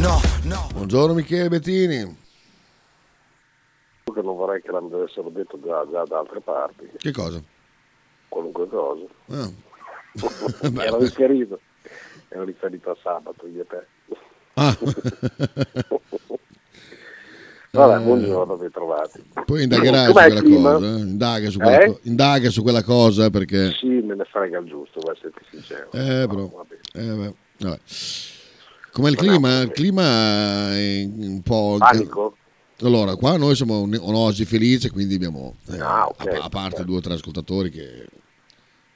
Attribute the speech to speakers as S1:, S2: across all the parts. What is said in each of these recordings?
S1: No, no.
S2: Buongiorno Michele Bettini.
S3: che non vorrei che l'avessero detto già, già da altre parti,
S2: Che cosa?
S3: qualunque cosa.
S2: Ah.
S3: Ero riferito, ero riferito a sabato, io e te.
S2: Ah.
S3: Vabbè, buongiorno, ben trovati.
S2: Poi indagherai su
S3: Com'è il
S2: quella cosa. eh? Indaga, su quella
S3: Eh?
S2: co- indaga su quella cosa perché...
S3: Sì, me ne frega il giusto, vuoi essere sincero.
S2: Eh,
S3: No,
S2: però...
S3: va bene.
S2: eh, beh, vabbè. Com'è il clima? Il clima è un po'...
S3: Panico?
S2: Allora, qua noi siamo un- un'oasi felice, quindi abbiamo, eh,
S3: Ah, ok,
S2: a, a parte
S3: ok.
S2: due o tre ascoltatori che,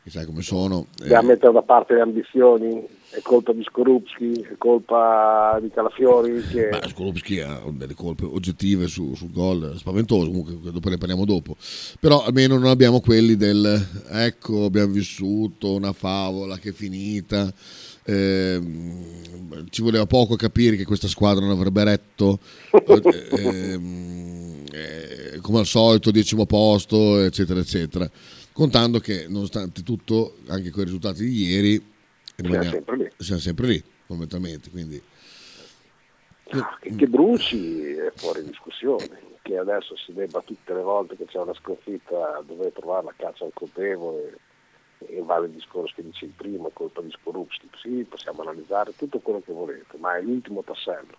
S2: che sai come sono. eh,
S3: Dobbiamo mettere da parte le ambizioni, è colpa di Skorupski, è colpa di Calafiori, che...
S2: Beh, Skorupski ha delle colpe oggettive su- sul gol, spaventoso, comunque dopo ne parliamo dopo. Però almeno non abbiamo quelli del ecco, abbiamo vissuto una favola che è finita. Ehm, ci voleva poco capire che questa squadra non avrebbe retto. eh, ehm, eh, come al solito, decimo posto, eccetera, eccetera. Contando che, nonostante tutto, anche con i risultati di ieri, rimaniamo-
S3: sempre lì.
S2: siamo sempre lì, fondamentalmente. Quindi,
S3: che, che Bruci è fuori discussione, che adesso si debba tutte le volte che c'è una sconfitta dover trovare la caccia al colpevole e vale il discorso che dicevi prima, colpa di Skorupski, sì, possiamo analizzare tutto quello che volete, ma è l'ultimo tassello.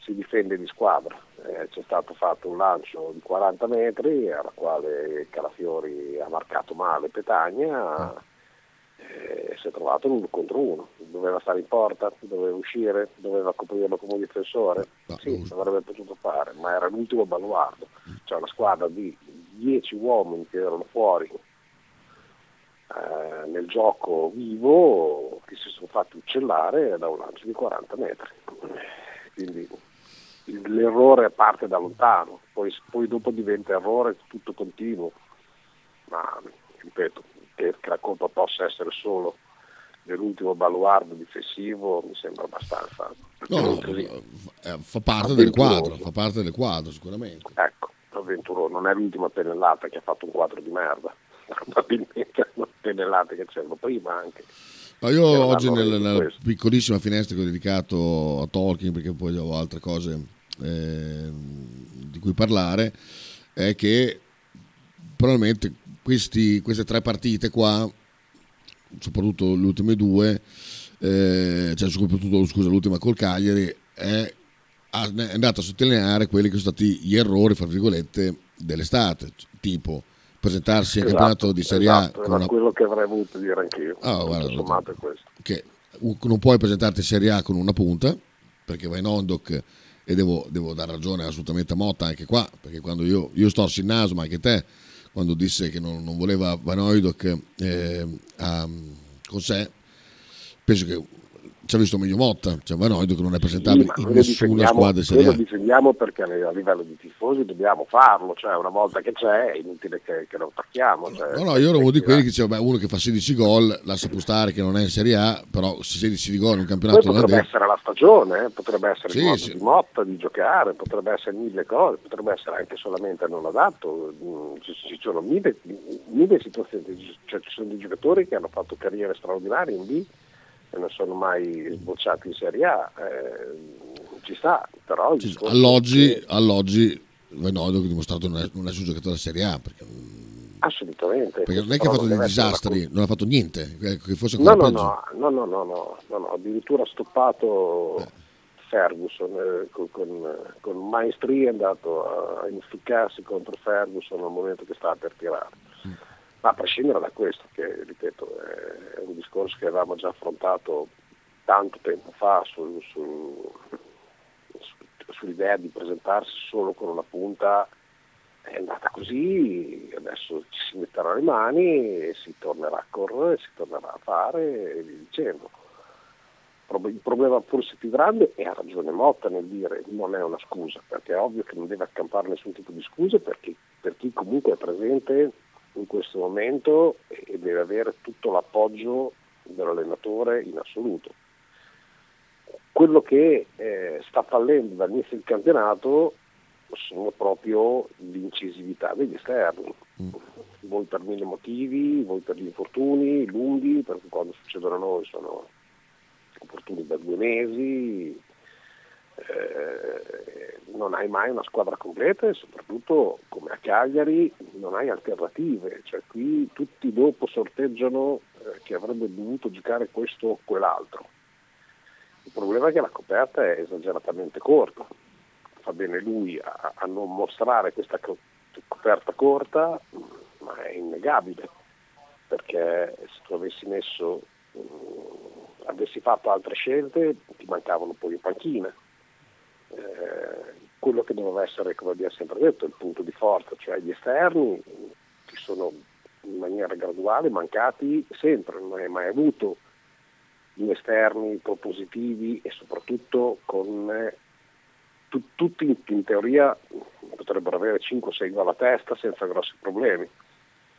S3: Si difende di squadra, Eh, c'è stato fatto un lancio di 40 metri alla quale Calafiori ha marcato male Petagna. Eh, si è trovato l'uno contro uno, doveva stare in porta, doveva uscire, doveva coprirlo come difensore, sì, l'avrebbe potuto fare, ma era l'ultimo baluardo, c'è una squadra di 10 uomini che erano fuori eh, nel gioco vivo che si sono fatti uccellare da un lancio di 40 metri. Quindi l'errore parte da lontano, poi, poi dopo diventa errore tutto continuo, ma ripeto, che, che la colpa possa essere solo dell'ultimo baluardo difensivo mi sembra abbastanza
S2: no, eh, fa parte del quadro, fa parte del quadro sicuramente.
S3: Ecco, avventuroso, non è l'ultima pennellata che ha fatto un quadro di merda, probabilmente una pennellata che c'erano prima anche.
S2: Ma io oggi
S3: hanno
S2: nel- nella piccolissima finestra che ho dedicato a Tolkien, perché poi avevo altre cose eh, di cui parlare, è che probabilmente questi- queste tre partite qua, soprattutto le ultime due, eh, cioè soprattutto scusa, l'ultima col Cagliari, è, è andata a sottolineare quelli che sono stati gli errori, fra virgolette, dell'estate, tipo presentarsi al
S3: Esatto,
S2: campionato di Serie A
S3: esatto,
S2: con una
S3: quello che avrei voluto dire anch'io.
S2: Ah, guarda,
S3: sommato è questo.
S2: che non puoi presentarti in Serie A con una punta perché vai in Ondoc e devo, devo dare ragione assolutamente a Motta anche qua perché quando io, io storsi il naso ma anche te quando disse che non, non voleva Van Hooydonk, eh, con sé penso che ci ha visto meglio Motta cioè Van Hooydonk non è presentabile
S3: Sì,
S2: in
S3: lo
S2: nessuna squadra Serie
S3: lo
S2: A
S3: difendiamo perché a livello di tifosi dobbiamo farlo, cioè una volta che c'è è inutile che, che lo attacchiamo. Cioè,
S2: No, no, io ero uno di quelli che diceva, beh, uno che fa 16 gol, lascia stare che non è in Serie A, però 16 gol in un
S3: Poi
S2: campionato
S3: potrebbe
S2: olandese.
S3: essere la stagione, eh, potrebbe essere
S2: Sì,
S3: il modo
S2: sì.
S3: di Motta di giocare, potrebbe essere mille cose, potrebbe essere anche solamente non adatto. Mm, Ci, sono mille, mille situazioni, cioè, ci sono dei giocatori che hanno fatto carriere straordinarie in B non sono mai sbocciati in Serie A. Eh, ci sta, però il discorso
S2: All'oggi,
S3: che-
S2: all'oggi Hooydonk ha dimostrato non è, non è un giocatore da Serie A, perché,
S3: assolutamente.
S2: perché non è che ha fatto dei
S3: una
S2: disastri, non ha fatto niente, eh, che fosse
S3: No, no, no, no, no, no, no, no, no, addirittura ha stoppato Ferguson eh, con, con, con maestria è andato a inficcarsi contro Ferguson al momento che stava per tirare. Ma a prescindere da questo, che ripeto è un discorso che avevamo già affrontato tanto tempo fa sul- sul- su- sull'idea di presentarsi solo con una punta è andata così, adesso ci si metterà le mani e si tornerà a correre, si tornerà a fare e via dicendo. Il problema forse più grande, e ha ragione Motta nel dire non è una scusa, perché è ovvio che non deve accampare nessun tipo di scuse perché, per chi comunque è presente in questo momento e deve avere tutto l'appoggio dell'allenatore in assoluto. Quello che eh, sta fallendo dall'inizio del campionato sono proprio l'incisività degli esterni. Mm. Voi per mille motivi, voi per gli infortuni lunghi, perché quando succedono a noi sono infortuni da due mesi, eh, non hai mai una squadra completa e soprattutto come a Cagliari non hai alternative, cioè qui tutti dopo sorteggiano eh, che avrebbe dovuto giocare questo o quell'altro. Il problema è che la coperta è esageratamente corta, fa bene lui a, a non mostrare questa coperta corta, ma è innegabile, perché se tu avessi messo, mh, mm, avessi fatto altre scelte ti mancavano poi in panchina eh, quello che doveva essere, come abbiamo sempre detto, il punto di forza, cioè gli esterni ci sono in maniera graduale mancati sempre, non hai mai avuto gli esterni propositivi e soprattutto con eh, tu, tutti in, in, teoria potrebbero avere 5-6 gol alla testa senza grossi problemi,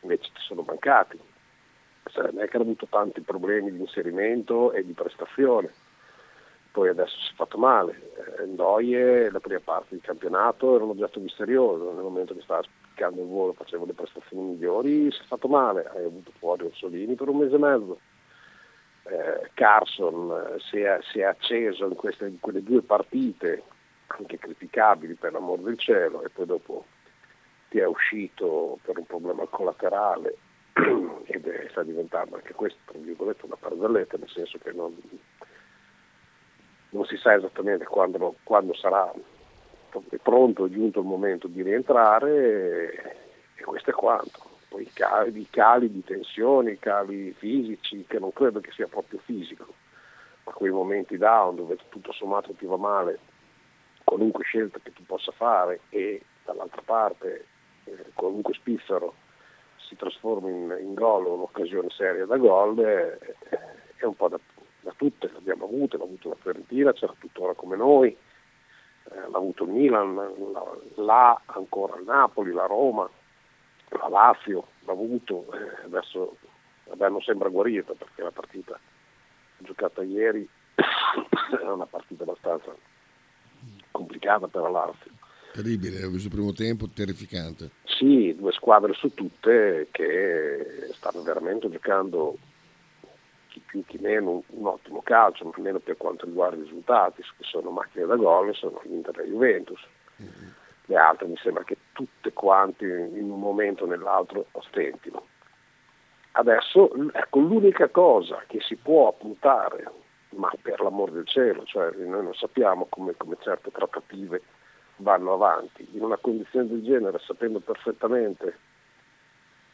S3: invece ci sono mancati. Cioè, non è che hanno avuto tanti problemi di inserimento e di prestazione poi adesso si è fatto male. Eh, Ndoye, la prima parte del campionato, era un oggetto misterioso, nel momento che stava spiccando il volo faceva le prestazioni migliori, si è fatto male, hai avuto fuori Orsolini per un mese e mezzo. Eh, Carson eh, si è, si è, acceso in, queste, in quelle due partite, anche criticabili per l'amor del cielo, e poi dopo ti è uscito per un problema collaterale ed è, sta diventando anche questo, tra virgolette, una barzelletta, nel senso che non, non si sa esattamente quando, quando sarà pronto, è giunto il momento di rientrare e, questo è quanto. Poi i cali, cali, di tensione, i cali fisici, che non credo che sia proprio fisico, ma quei momenti down dove tutto sommato ti va male, qualunque scelta che tu possa fare e dall'altra parte eh, qualunque spiffero si trasforma in, in gol o un'occasione seria da gol, eh, è un po' da, da tutte, le abbiamo avute, l'ha avuto la Fiorentina, c'era tuttora come noi, eh, l'ha avuto il Milan, la, l'A ancora il Napoli, la Roma, la Lazio, l'ha avuto, eh, adesso non sembra guarita perché la partita giocata ieri è una partita abbastanza complicata per la Lazio.
S2: Terribile, ho visto il primo tempo, terrificante.
S3: Sì, due squadre su tutte che stanno veramente giocando chi più chi meno un ottimo calcio, ma almeno per quanto riguarda i risultati, che sono macchine da gol, sono l'Inter e Juventus. Mm-hmm. Le altre mi sembra che tutte quante in un momento o nell'altro ostentino. Adesso ecco, l'unica cosa che si può puntare, ma per l'amor del cielo, cioè noi non sappiamo come, come certe trattative vanno avanti, in una condizione del genere, sapendo perfettamente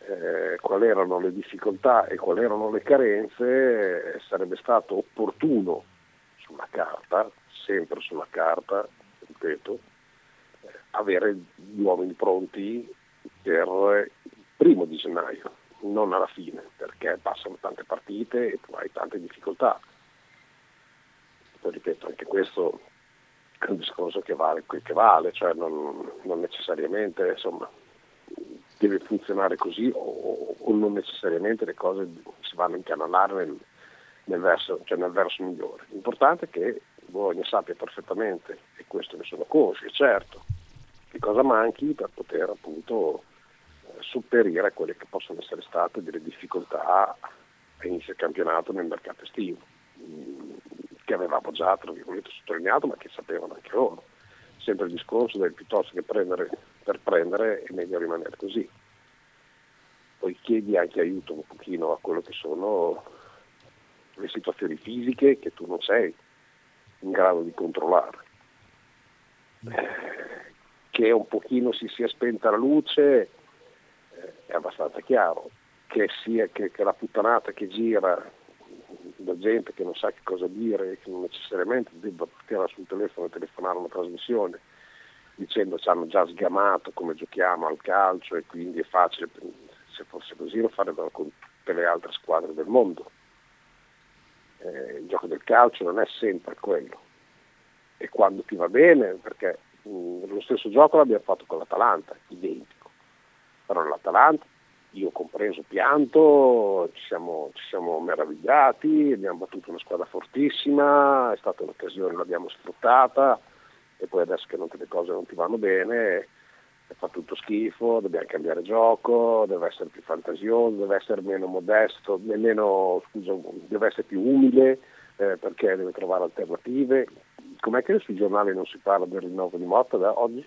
S3: eh, quali erano le difficoltà e quali erano le carenze, eh, sarebbe stato opportuno sulla carta, sempre sulla carta, ripeto, eh, avere gli uomini pronti per il primo di gennaio, non alla fine, perché passano tante partite e tu hai tante difficoltà. Poi ripeto, anche questo è un discorso che vale che vale, cioè non, non necessariamente insomma, deve funzionare così o, o, non necessariamente le cose si vanno a incanalare nel, nel, verso, cioè nel verso migliore. L'importante è che Bologna sappia perfettamente, e questo ne sono consci, certo, che cosa manchi per poter appunto eh, sopperire a quelle che possono essere state delle difficoltà a inizio campionato nel mercato estivo, mm, che avevamo già tra sottolineato ma che sapevano anche loro. Sempre il discorso del piuttosto che prendere per prendere è meglio rimanere così. Poi chiedi anche aiuto un pochino a quello che sono le situazioni fisiche che tu non sei in grado di controllare. Eh, che un pochino si sia spenta la luce eh, è abbastanza chiaro, che, sia, che, che la puttanata che gira da gente che non sa che cosa dire, che non necessariamente debba tirare sul telefono e telefonare una trasmissione, dicendo ci hanno già sgamato come giochiamo al calcio e quindi è facile, se fosse così, lo farebbero con tutte le altre squadre del mondo. eh, il gioco del calcio non è sempre quello. E quando ti va bene, perché mh, lo stesso gioco l'abbiamo fatto con l'Atalanta, identico. Però l'Atalanta, io compreso pianto, ci siamo, ci siamo meravigliati, abbiamo battuto una squadra fortissima, è stata un'occasione, l'abbiamo sfruttata e poi adesso che non, le cose non ti vanno bene fa tutto schifo, dobbiamo cambiare gioco, deve essere più fantasioso, deve essere meno modesto, meno, scusa, deve essere più umile eh, perché deve trovare alternative. Com'è che sui giornali non si parla del rinnovo di Motta da oggi?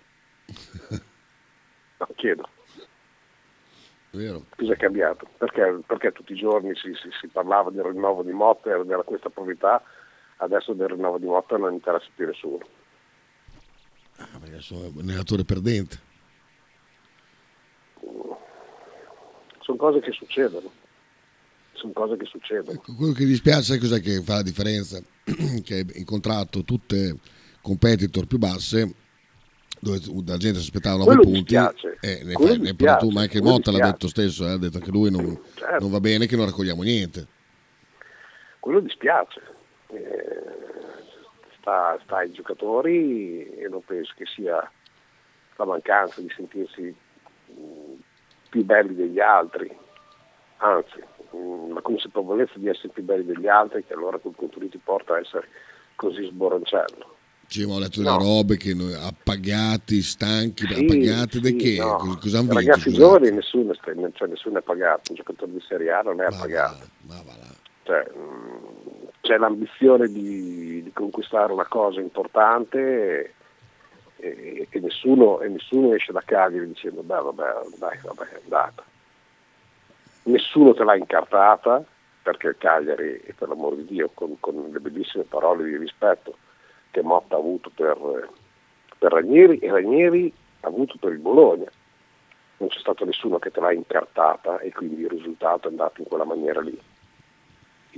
S3: No, chiedo.
S2: Vero.
S3: Cosa è cambiato? Perché, perché tutti i giorni si, si, si, parlava del rinnovo di Motta e della questa probabilità, adesso del rinnovo di Motta non interessa più nessuno.
S2: Ah, perché sono un allenatore perdente.
S3: sono cose che succedono. Sono cose che succedono.
S2: Ecco, quello che dispiace, cos'è che fa la differenza? che hai incontrato tutte competitor più basse dove la gente si aspettava 9 punti e ne fai, ne tu, ma anche Motta l'ha detto stesso, eh, ha detto che lui non, certo. non, va bene, che non raccogliamo niente.
S3: Quello dispiace. Eh, sta, sta, ai giocatori e non penso che sia la mancanza di sentirsi più belli degli altri, anzi, mm, la consapevolezza di essere più belli degli altri che allora quel contenuto ti porta a essere così sboroncello.
S2: Ci ho letto no. delle robe che appagati, stanchi, sì, appagati sì, che?
S3: No.
S2: Cosa, cosa hanno
S3: Ragazzi giovani nessuno, cioè, nessuno, è pagato, un giocatore di Serie A non è ma appagato. Va, ma va cioè, mm, c'è l'ambizione di, conquistare una cosa importante e, e, nessuno, e nessuno, esce da Cagliari dicendo beh vabbè dai vabbè è andata. Nessuno te l'ha incartata perché Cagliari per l'amor di Dio con, con le bellissime parole di rispetto che Motta ha avuto per, per Ranieri e Ranieri ha avuto per il Bologna. Non c'è stato nessuno che te l'ha incartata e quindi il risultato è andato in quella maniera lì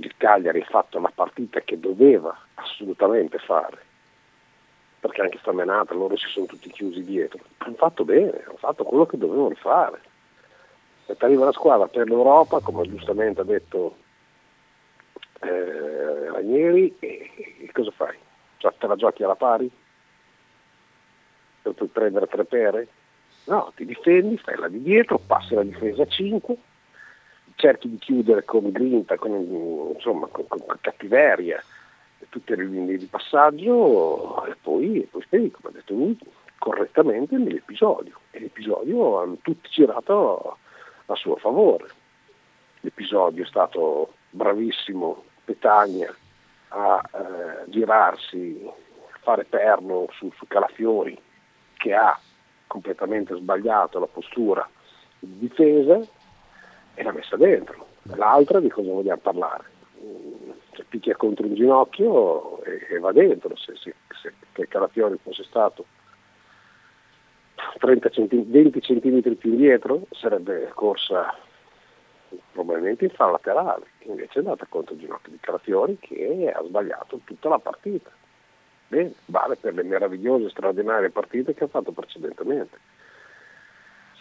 S3: il Cagliari ha fatto la partita che doveva assolutamente fare perché anche sta menata loro si sono tutti chiusi dietro. Hanno fatto bene, hanno fatto quello che dovevano fare. E arriva la squadra per l'Europa, come giustamente ha detto eh, Ranieri, e, e, cosa fai? Cioè, te la giochi alla pari? Per prendere tre pere? No, ti difendi, fai la di dietro, passi la difesa a 5, cerchi di chiudere con grinta, con, insomma, con, con cattiveria, tutte le linee di passaggio e poi, poi spieghi, come ha detto lui, correttamente nell'episodio. E l'episodio hanno tutti girato a suo favore. L'episodio è stato bravissimo, Petagna, a eh, girarsi, a fare perno su, su Calafiori, che ha completamente sbagliato la postura di difesa e l'ha messa dentro. L'altra di cosa vogliamo parlare? cioè, picchia contro un ginocchio e, e va dentro. Se, se, se, se Calafiori fosse stato 30 centi- 20 cm più indietro sarebbe corsa probabilmente in falla laterale, invece è andata contro il ginocchio di Calafiori che ha sbagliato tutta la partita. Bene, vale per le meravigliose, straordinarie partite che ha fatto precedentemente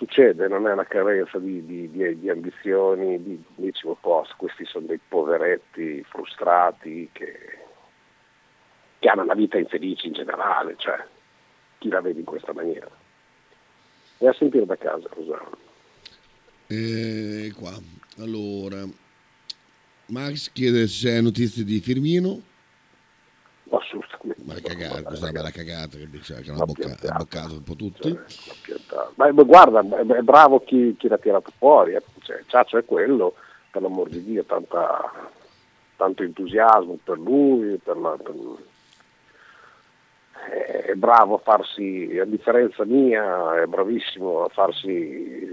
S3: succede, non è una carenza di, di, di, di ambizioni, di decimo posto, questi sono dei poveretti frustrati che, che, hanno una vita infelice in generale, cioè chi la vede in questa maniera. E a sentire da casa, Rosano.
S2: Eh, qua, allora, Max chiede se hai notizie di Firmino.
S3: Assolutamente.
S2: Ma cagata, questa è una bella cagata che, dice, che hanno bocca, boccato un po' tutti.
S3: Cioè, ma, ma, guarda, è bravo chi, chi l'ha tirato fuori, eh. cioè, Ciaccio è quello, per l'amor di Dio, tanta, tanto entusiasmo per lui, per la, per, è bravo a farsi, a differenza mia, è bravissimo a farsi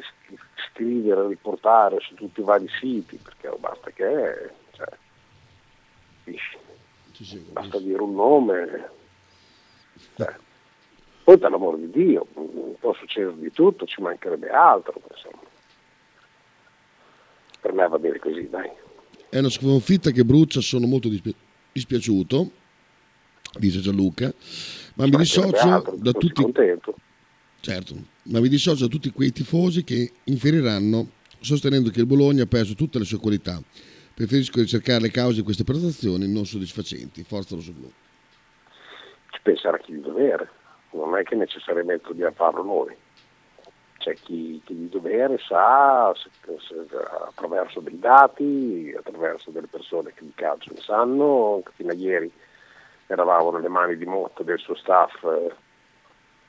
S3: scrivere, riportare su tutti i vari siti, perché basta che... Cioè, sì, sì, basta dire un nome. Cioè, poi per l'amor di Dio, può succedere di tutto, ci mancherebbe altro. Insomma. Per me va bene così, dai.
S2: È una sconfitta che brucia, sono molto dispi- dispiaciuto, dice Gianluca, ma mi dissocio altro, da tutti...
S3: Contento.
S2: Certo, ma mi dissocio da tutti quei tifosi che inferiranno sostenendo che il Bologna ha perso tutte le sue qualità Preferisco ricercare le cause di queste prestazioni non soddisfacenti. Forza Rosso Blu.
S3: Ci penserà chi di dovere, non è che necessariamente dobbiamo farlo noi. C'è chi, chi di dovere sa se, se, attraverso dei dati, attraverso delle persone che di calcio ne sanno, fino a ieri eravamo nelle mani di Motto del suo staff eh,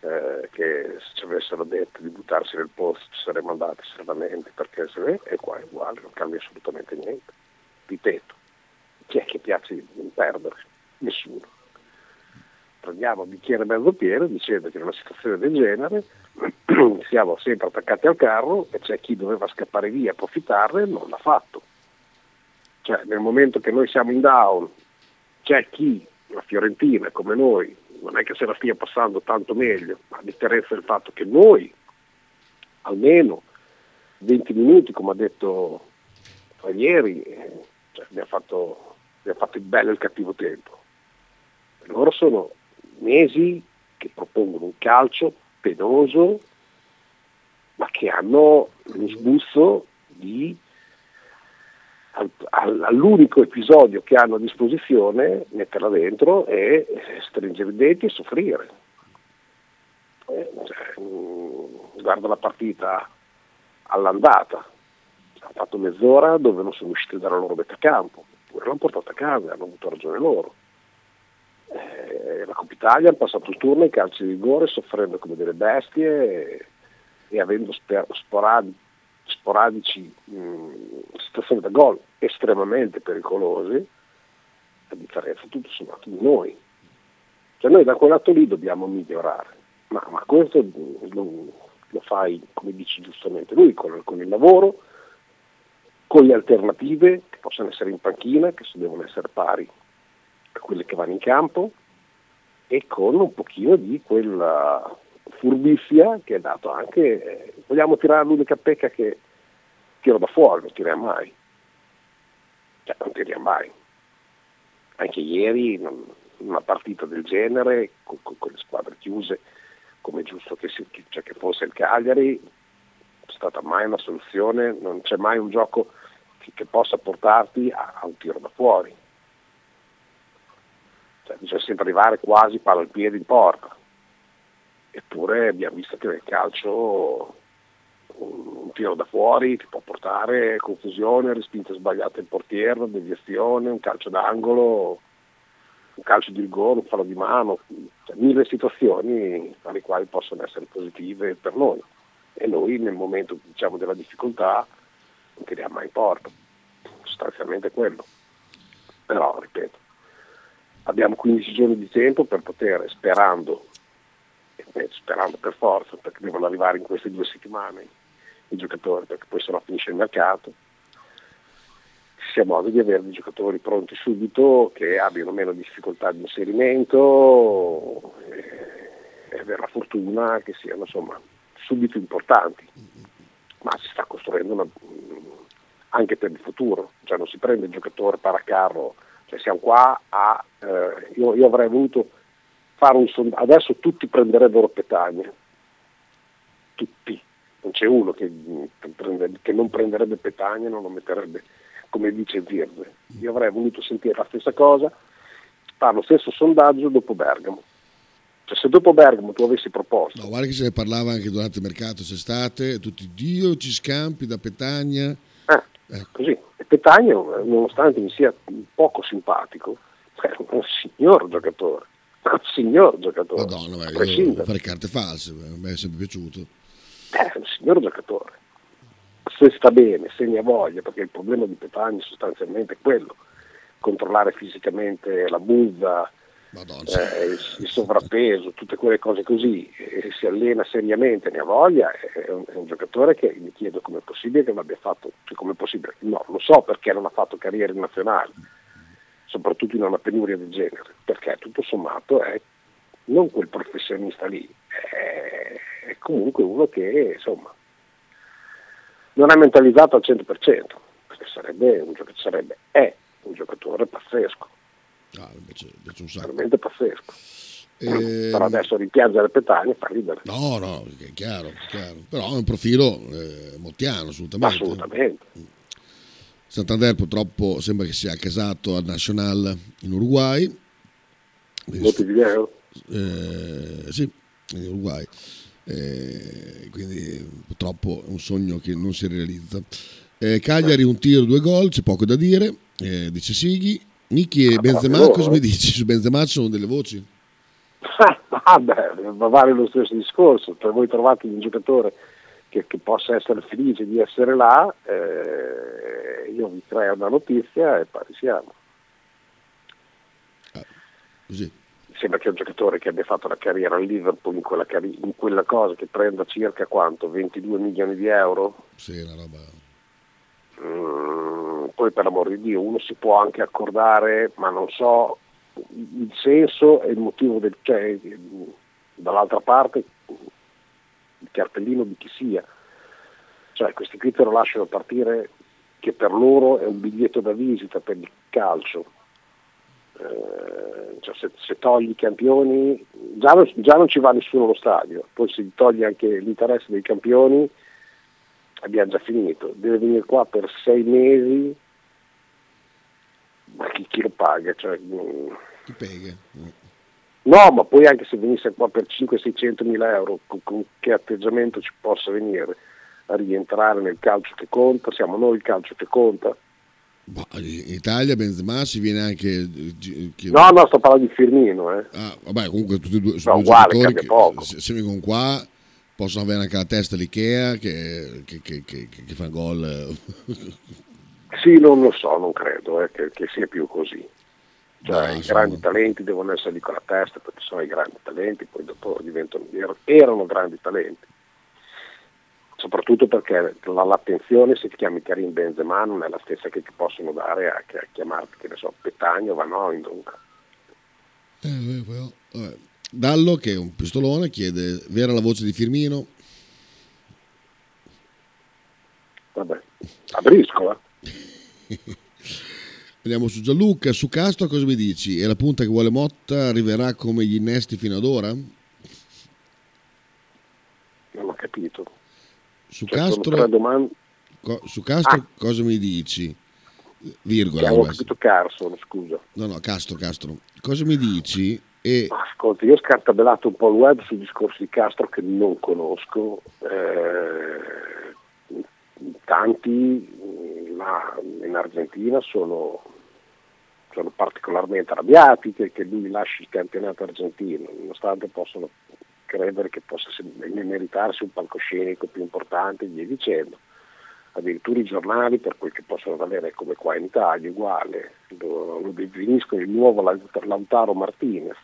S3: eh, che se ci avessero detto di buttarsi nel posto ci saremmo andati serenamente perché se è, e qua è uguale, non cambia assolutamente niente. Ripeto, chi è che piace perdere? Nessuno. Prendiamo un bicchiere mezzo pieno dicendo che in una situazione del genere siamo sempre attaccati al carro e c'è chi doveva scappare via approfittarne non l'ha fatto. Cioè nel momento che noi siamo in down c'è chi, la Fiorentina come noi, non è che se la stia passando tanto meglio, ma a differenza del fatto che noi almeno 20 minuti, come ha detto ieri, cioè, abbiamo, fatto, abbiamo fatto il bello e il cattivo tempo. Loro sono mesi che propongono un calcio penoso, ma che hanno lo sbuzzo di all'unico episodio che hanno a disposizione, metterla dentro e stringere i denti e soffrire. Eh, cioè, mm, guarda la partita all'andata, hanno fatto mezz'ora dove non sono usciti dalla loro metà campo, poi l'hanno portata a casa, hanno avuto ragione loro. Eh, la Coppa Italia hanno passato il turno in calci di rigore soffrendo come delle bestie e, e avendo sper- sporadi, sporadici mh, situazioni da gol estremamente pericolosi, a differenza tutto sommato di noi. Cioè noi da quel lato lì dobbiamo migliorare, ma, ma questo lo, lo, fai, come dici giustamente lui, con, con, il lavoro, con le alternative che possono essere in panchina, che devono essere pari a quelle che vanno in campo, e con un pochino di quella furbizia che è dato anche, eh, vogliamo tirare l'unica pecca che tiro da fuori, non tiriamo mai. Cioè, non tiriamo mai. Anche ieri, in una partita del genere, con, con, con le squadre chiuse, come è giusto che, si, cioè che fosse il Cagliari, è stata mai una soluzione, non c'è mai un gioco che, possa portarti a, a, un tiro da fuori. Cioè, bisogna sempre arrivare quasi palla al piede in porta. Eppure abbiamo visto che nel calcio un tiro da fuori ti può portare confusione, respinta sbagliata in portiere, deviazione, un calcio d'angolo, un calcio di rigore, un fallo di mano, cioè, mille situazioni alle quali possono essere positive per noi. E noi nel momento diciamo, della difficoltà non tiriamo mai porta, sostanzialmente quello. Però, ripeto, abbiamo 15 giorni di tempo per poter, sperando, sperando per forza, perché devono arrivare in queste due settimane i giocatori, perché poi se no finisce il mercato, sia modo di avere dei giocatori pronti subito che abbiano meno difficoltà di inserimento e, e avere la fortuna che siano insomma subito importanti. Ma si sta costruendo una, anche per il futuro, cioè non si prende il giocatore paracarro, cioè siamo qua a, eh, io, io, avrei voluto fare un sondaggio, adesso tutti prenderebbero Petagna, tutti, non c'è uno che, che non prenderebbe Petagna non lo metterebbe come vice Virve. Io avrei voluto sentire la stessa cosa, fare lo stesso sondaggio dopo Bergamo. Cioè, se dopo Bergamo tu avessi proposto.
S2: No, guarda che se ne parlava anche durante il mercato c'estate, tutti Dio ci scampi da Petagna.
S3: Eh, ecco. Così. E Petagna, nonostante mi sia poco simpatico, è un signor giocatore. Un signor giocatore.
S2: Madonna, ma io fare carte false, mi è sempre piaciuto
S3: è un signor giocatore. Se sta bene, se ne ha voglia, perché il problema di Petagni sostanzialmente è quello, controllare fisicamente la buzza, eh, il, sovrappeso, tutte quelle cose così, e si allena seriamente, ne ha voglia, è un, è un giocatore che mi chiedo come è possibile che l'abbia fatto, cioè come è possibile, no, lo so perché non ha fatto carriere nazionali, soprattutto in una penuria del genere, perché tutto sommato è non quel professionista lì, è, è comunque uno che insomma non è mentalizzato al 100%, perché sarebbe un sarebbe, è un giocatore pazzesco.
S2: Ah, invece, invece un sacco.
S3: Veramente pazzesco. Eh, però adesso rimpiangere Petagna fa ridere.
S2: No, no, è chiaro, è chiaro. Però è un profilo eh, moltiano, assolutamente.
S3: Assolutamente.
S2: Santander purtroppo sembra che sia casato al Nacional in Uruguay.
S3: Montevideo?
S2: Eh, sì, in Uruguay. Eh, quindi purtroppo è un sogno che non si realizza. Eh, Cagliari un tiro, due gol, c'è poco da dire, eh, dice Sighi. Nicky e
S3: Ah,
S2: Benzema,
S3: bravo,
S2: cosa mi dici? Su Benzema ci sono delle voci?
S3: Ah, beh, ma vale lo stesso discorso, per voi trovate un giocatore che, che possa essere felice di essere là, eh, io vi creo una notizia e poi siamo.
S2: Così.
S3: Sembra che un giocatore che abbia fatto la carriera al Liverpool in quella, carri- in quella cosa che prenda circa quanto? 22 milioni di euro?
S2: Sì, una roba.
S3: Mm, poi per l'amor di Dio uno si può anche accordare, ma non so il senso e il motivo del... Cioè, dall'altra parte il cartellino di chi sia. Cioè questi qui te lo lasciano partire che per loro è un biglietto da visita per il calcio. Eh, cioè, se, se togli i campioni, già non, già non ci va nessuno allo stadio, poi se togli anche l'interesse dei campioni abbiamo già finito. Deve venire qua per sei mesi, ma chi, chi lo paga? Cioè, mm,
S2: Chi pega?
S3: No, ma poi anche se venisse qua per 500-600 mila euro, con, con che atteggiamento ci possa venire a rientrare nel calcio che conta? Siamo noi il calcio che conta?
S2: Boh, in Italia Benzema si viene anche... eh,
S3: No, no, sto parlando di Firmino, eh.
S2: Ah, vabbè, comunque tutti e due sono
S3: No, uguale,
S2: che
S3: poco.
S2: se, se vengono qua possono avere anche la testa l'Ikea che, che, che, che, fa gol.
S3: Sì, non lo so, non credo eh, che, che sia più così. Cioè,
S2: No,
S3: i
S2: insomma.
S3: grandi talenti devono essere lì con la testa perché sono i grandi talenti, poi dopo diventano, er- erano grandi talenti. Soprattutto perché la- l'attenzione se ti chiami Karim Benzema non è la stessa che ti possono dare a, a chiamarti, che ne so, Petagno o Van Oindonk.
S2: Eh, però, vabbè. Dallo, che è un pistolone, chiede: vera la voce di Firmino?
S3: Vabbè, a briscola.
S2: Andiamo su Gianluca, su Castro cosa mi dici? E la punta che vuole Motta arriverà come gli innesti fino ad ora?
S3: Non ho capito.
S2: Su
S3: Cioè,
S2: Castro,
S3: domande.
S2: co- su Castro
S3: Ah.
S2: cosa mi dici? Virgola.
S3: Avevo capito Carson, scusa.
S2: No, no, Castro, Castro. Cosa mi dici? E
S3: Ma Ascolta, io ho scartabellato un po' il web sul discorso di Castro che non conosco. Eh, tanti là in Argentina sono, sono particolarmente arrabbiati che, che lui lasci il campionato argentino, nonostante possono credere che possa meritarsi un palcoscenico più importante e via dicendo. Addirittura i giornali, per quel che possono valere come qua in Italia, uguale, lo, lo definiscono il nuovo Laut- Lautaro Martinez.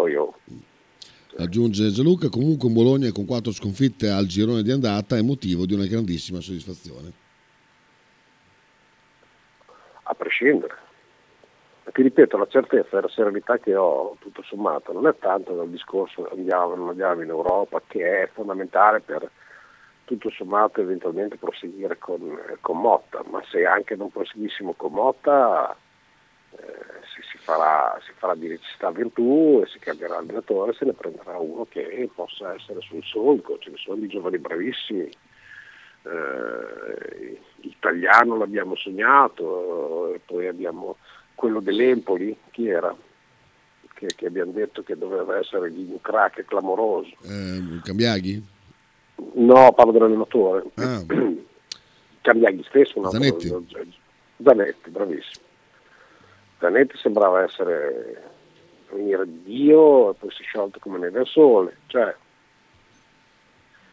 S3: Poi oh,
S2: aggiunge Gianluca, comunque un Bologna con quattro sconfitte al girone di andata è motivo di una grandissima soddisfazione.
S3: a prescindere. Ti ripeto, la certezza e la serenità che ho, tutto sommato, non è tanto dal discorso andiamo o non andiamo in Europa, che è fondamentale per tutto sommato eventualmente proseguire con, con Motta, ma se anche non proseguissimo con Motta eh, farà, si farà di necessità virtù e si cambierà allenatore, se ne prenderà uno che possa essere sul solco, ce ne sono di giovani bravissimi, eh, italiano l'abbiamo sognato, e poi abbiamo quello dell'Empoli, chi era? Che, che abbiamo detto che doveva essere un crack clamoroso.
S2: Eh, Cambiaghi?
S3: No, parlo dell'allenatore.
S2: Ah.
S3: Cambiaghi stesso, un altro-
S2: Zanetti.
S3: Zanetti, bravissimo. Zanetti sembrava essere venire di Dio e poi si è sciolto come neve al sole. Cioè,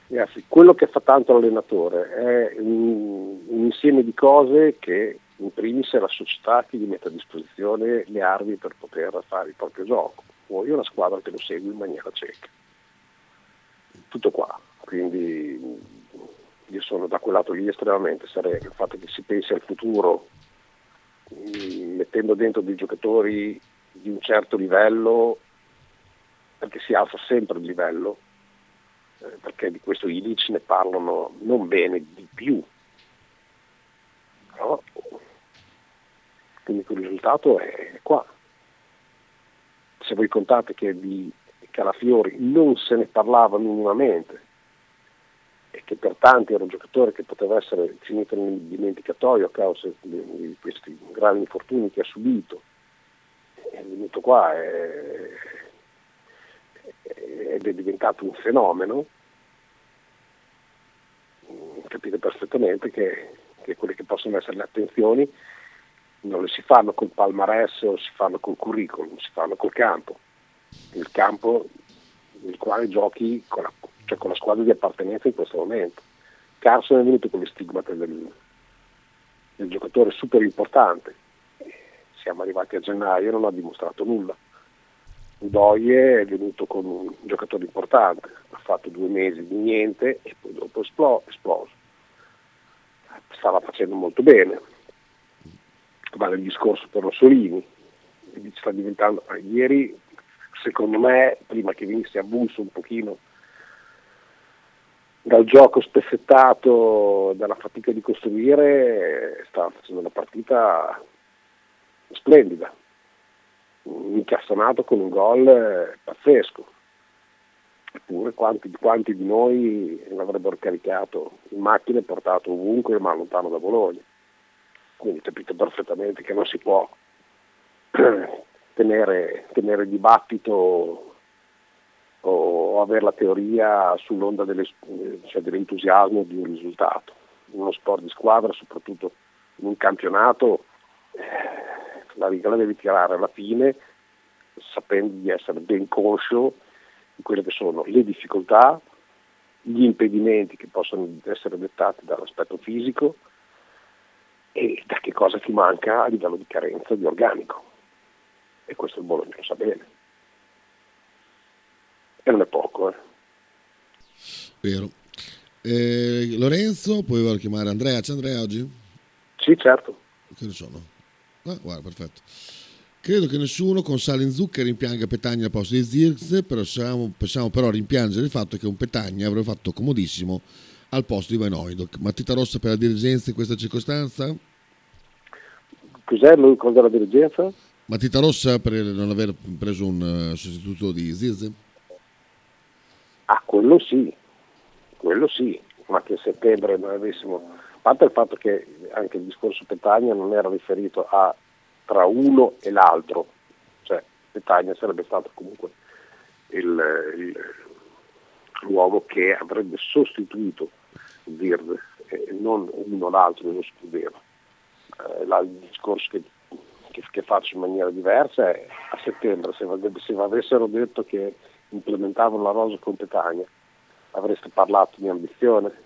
S3: ragazzi, quello che fa tanto l'allenatore è un, un insieme di cose che in primis è la società che gli mette a disposizione le armi per poter fare il proprio gioco. Poi una squadra che lo segue in maniera cieca. Tutto qua. Quindi io sono da quel lato lì estremamente sereno. Il fatto che si pensi al futuro mettendo dentro dei giocatori di un certo livello, perché si alza sempre il livello, eh, perché di questo Ilic ne parlano non bene di più. Però, quindi quel risultato è qua. Se voi contate che di Calafiori non se ne parlava minimamente che per tanti era un giocatore che poteva essere finito nel dimenticatoio a causa di, questi gravi infortuni che ha subito, è venuto qua ed è diventato un fenomeno, capite perfettamente che, che quelle che possono essere le attenzioni non le si fanno col palmarès o si fanno col curriculum, si fanno col campo. Il campo nel quale giochi con la, cioè con la squadra di appartenenza in questo momento. Carson è venuto con le stigmate del, del giocatore super importante. Siamo arrivati a gennaio e non ha dimostrato nulla. Doie è venuto con un giocatore importante, ha fatto due mesi di niente e poi dopo esploso. Stava facendo molto bene. Vale il discorso per Rossolini, sta diventando, ieri secondo me, prima che venisse avulso un pochino dal gioco spezzettato, dalla fatica di costruire, stava facendo una partita splendida, incassonato con un gol pazzesco. Eppure quanti, quanti di noi l'avrebbero caricato in macchina e portato ovunque, ma lontano da Bologna. Quindi capite perfettamente che non si può tenere, tenere dibattito o avere la teoria sull'onda delle, cioè dell'entusiasmo di un risultato. Uno sport di squadra, soprattutto in un campionato, eh, la riga la devi tirare alla fine sapendo di essere ben conscio di quelle che sono le difficoltà, gli impedimenti che possono essere dettati dall'aspetto fisico e da che cosa ti manca a livello di carenza di organico e questo il Bologna lo sa bene. E non è poco. Eh.
S2: Vero. Eh, Lorenzo, poi voglio chiamare Andrea. C'è Andrea oggi?
S3: Sì, certo.
S2: Che ne sono? Ah, guarda, perfetto. Credo che nessuno con sale in zucchero rimpianga Petagna al posto di Zirz, però possiamo, possiamo però rimpiangere il fatto che un Petagna avrebbe fatto comodissimo al posto di Van Oidoc. Matita rossa per la dirigenza in questa circostanza?
S3: Cos'è lui con la dirigenza?
S2: Matita rossa per non aver preso un uh, sostituto di Zirze?
S3: Ah, quello sì, quello sì, ma che settembre non avessimo... A parte il fatto che anche il discorso Petagna non era riferito a tra uno e l'altro, cioè Petagna sarebbe stato comunque il, il, l'uomo che avrebbe sostituito Zirze e non uno l'altro nello scudero. Eh, il discorso che che, che, faccio in maniera diversa è a settembre, se, se avessero detto che implementavano la rosa con Petagna, avreste parlato di ambizione?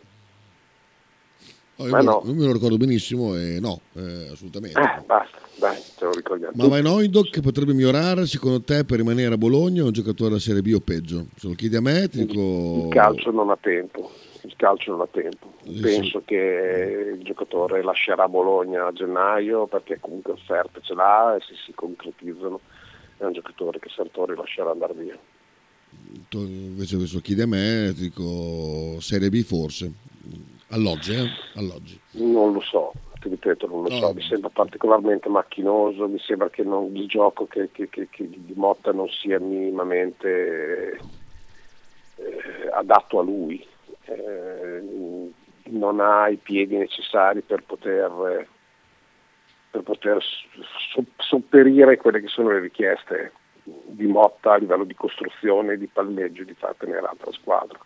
S2: Oh, io, no. io, me lo ricordo benissimo e no, eh, assolutamente.
S3: Eh, basta, dai, ce lo ricordiamo.
S2: Ma Vai Noidoc potrebbe migliorare secondo te per rimanere a Bologna o un giocatore della Serie B o peggio? Se lo chiedi a me ti dico...
S3: Il calcio non ha tempo il calcio non ha tempo. Penso che il giocatore lascerà Bologna a gennaio perché comunque offerte ce l'ha e se si concretizzano è un giocatore che Sartori lascerà andare via.
S2: Invece adesso chiedi a me, dico Serie B forse, alloggi, eh? alloggi.
S3: Non lo so, ti ripeto, non lo no. so, mi sembra particolarmente macchinoso, mi sembra che non, il gioco che, che, che, che, di Motta non sia minimamente eh, adatto a lui eh, non ha i piedi necessari per poter, per poter sopperire quelle che sono le richieste di Motta a livello di costruzione, di palleggio, di far tenere altra squadra.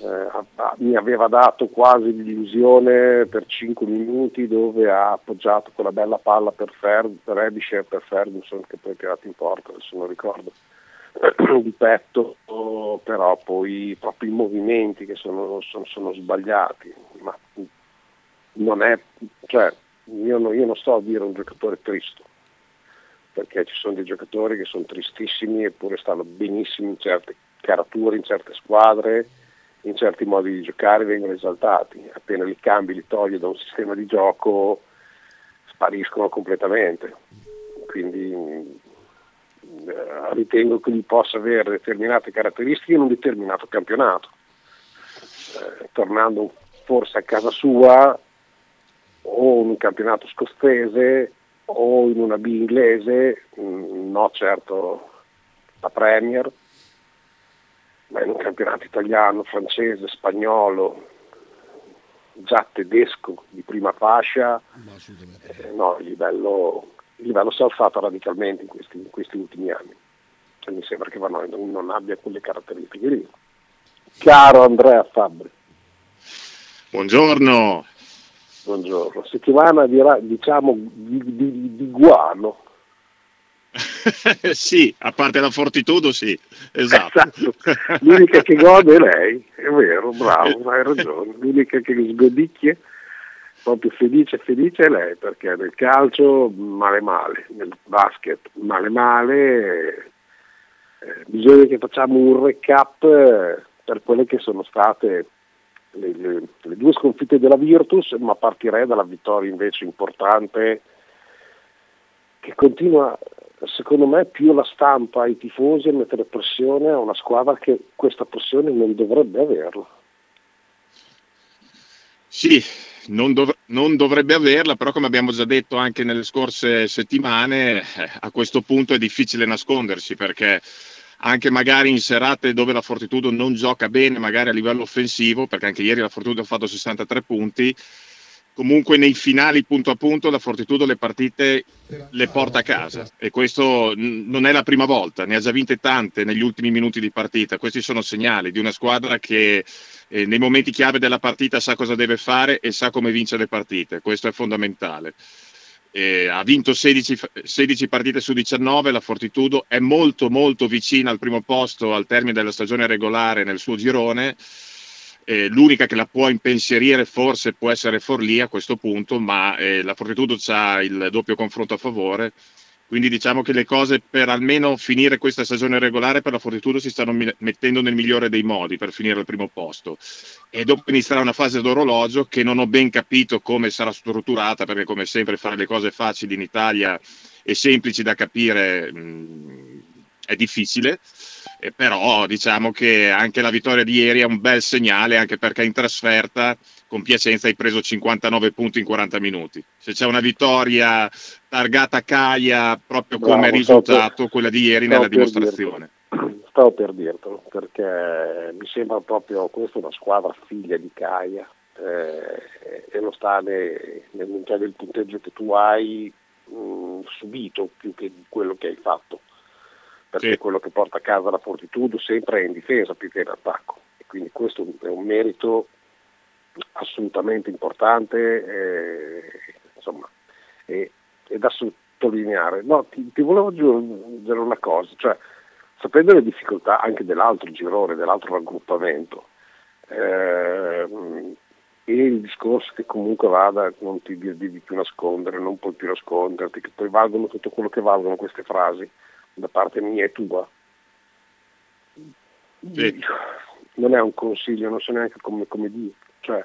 S3: Eh, mi aveva dato quasi l'illusione per 5 minuti dove ha appoggiato quella bella palla per, Fer- per Ebisher, per Ferguson che poi ha tirato in porta, adesso non ricordo di petto, però poi proprio i movimenti che sono, sono, sono sbagliati, ma non è, cioè, io, non, io non sto a dire un giocatore triste, perché ci sono dei giocatori che sono tristissimi eppure stanno benissimo in certe carature, in certe squadre, in certi modi di giocare vengono esaltati, appena li cambi, li togli da un sistema di gioco spariscono completamente. Quindi eh, ritengo che lui possa avere determinate caratteristiche in un determinato campionato. Eh, tornando forse a casa sua o in un campionato scozzese o in una B inglese, mm, no certo la Premier, ma in un campionato italiano, francese, spagnolo, già tedesco di prima fascia, eh, no, il livello, il livello si è alzato radicalmente in questi, in questi ultimi anni. E mi sembra che Vanoi non, non abbia quelle caratteristiche lì. Caro Andrea Fabri.
S4: Buongiorno.
S3: Buongiorno. Settimana di, diciamo di, di, di guano.
S4: sì, a parte la fortitudo, sì, esatto. esatto.
S3: L'unica che gode è lei, è vero, bravo, hai ragione. L'unica che sgodicchia, proprio felice, felice è lei, perché nel calcio male male, nel basket male male, eh, bisogna che facciamo un recap eh, per quelle che sono state le, le, le due sconfitte della Virtus, ma partirei dalla vittoria invece importante che continua secondo me più la stampa ai tifosi a mettere pressione a una squadra che questa pressione non dovrebbe averla.
S4: Sì, non, dov- non, dovrebbe averla, però come abbiamo già detto anche nelle scorse settimane, eh, a questo punto è difficile nascondersi perché anche magari in serate dove la Fortitudo non gioca bene, magari a livello offensivo, perché anche ieri la Fortitudo ha fatto 63 punti, comunque nei finali punto a punto la Fortitudo le partite le porta a casa. E questo non è la prima volta, ne ha già vinte tante negli ultimi minuti di partita, questi sono segnali di una squadra che eh, nei momenti chiave della partita sa cosa deve fare e sa come vincere le partite, questo è fondamentale. Eh, ha vinto 16, 16, partite su 19, la Fortitudo è molto molto vicina al primo posto al termine della stagione regolare nel suo girone eh, l'unica che la può impensierire forse può essere Forlì a questo punto, ma eh, la Fortitudo ha il doppio confronto a favore. Quindi diciamo che le cose per almeno finire questa stagione regolare per la Fortitudo si stanno mettendo nel migliore dei modi per finire al primo posto. E dopo inizierà una fase d'orologio che non ho ben capito come sarà strutturata, perché come sempre fare le cose facili in Italia e semplici da capire mh, è difficile eh, però diciamo che anche la vittoria di ieri è un bel segnale, anche perché in trasferta con Piacenza hai preso 59 punti in 40 minuti. Se c'è una vittoria targata Caia proprio come Bravo, risultato, per, quella di ieri nella dimostrazione.
S3: Dirtelo. Stavo per dirtelo, perché mi sembra proprio questa una squadra figlia di Caia eh, e lo sta nel, nel punteggio che tu hai mh, mm, subito più che quello che hai fatto perché sì. quello che porta a casa la Fortitudo sempre è in difesa più che in attacco. E quindi questo è un merito assolutamente importante eh, insomma, e, e, da sottolineare. No, ti, ti, volevo aggiungere una cosa, cioè, sapendo le difficoltà anche dell'altro girone, dell'altro raggruppamento, eh, e il discorso che comunque vada, non ti devi più nascondere, non puoi più nasconderti, che poi valgono tutto quello che valgono queste frasi, da parte mia e tua. Sì. Non è un consiglio, non so neanche come, come dire. Cioè,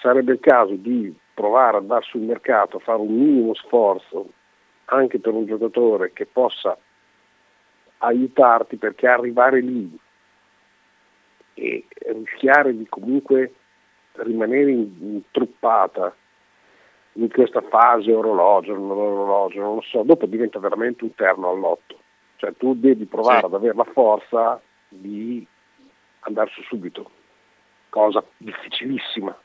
S3: sarebbe il caso di provare ad andare sul mercato a fare un minimo sforzo anche per un giocatore che possa aiutarti perché arrivare lì e rischiare di comunque rimanere intruppata in questa fase orologio, non orologio, non lo so, dopo diventa veramente un terno all'otto. Cioè tu devi provare sì. ad avere la forza di andare su subito, cosa difficilissima,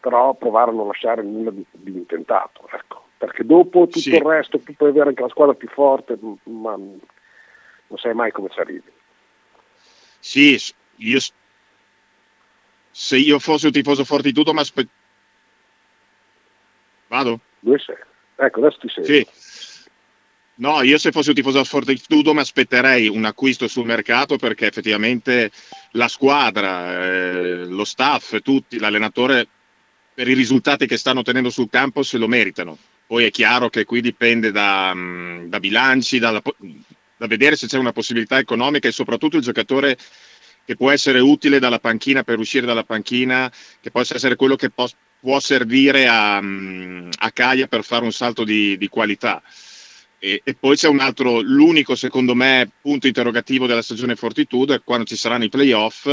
S3: però provare a non lasciare nulla di, di intentato, ecco. perché dopo tutto sì. il resto tu puoi avere anche la squadra più forte, ma non sai mai come ci arrivi.
S4: Sì, io, se io fossi un tifoso fortitudo mi aspettavo Vado?
S3: Dove sei? Ecco, adesso ti sei.
S4: Sì. No, io se fossi un tifoso Fortitudo mi aspetterei un acquisto sul mercato perché effettivamente la squadra, eh, lo staff, tutti, l'allenatore per i risultati che stanno ottenendo sul campo se lo meritano. Poi è chiaro che qui dipende da, mm, da bilanci, da, da vedere se c'è una possibilità economica e soprattutto il giocatore che può essere utile dalla panchina per uscire dalla panchina, che possa essere quello che po- può servire a, mm, a Caia per fare un salto di, di qualità. E, e, poi c'è un altro, l'unico secondo me punto interrogativo della stagione Fortitudo è quando ci saranno i playoff,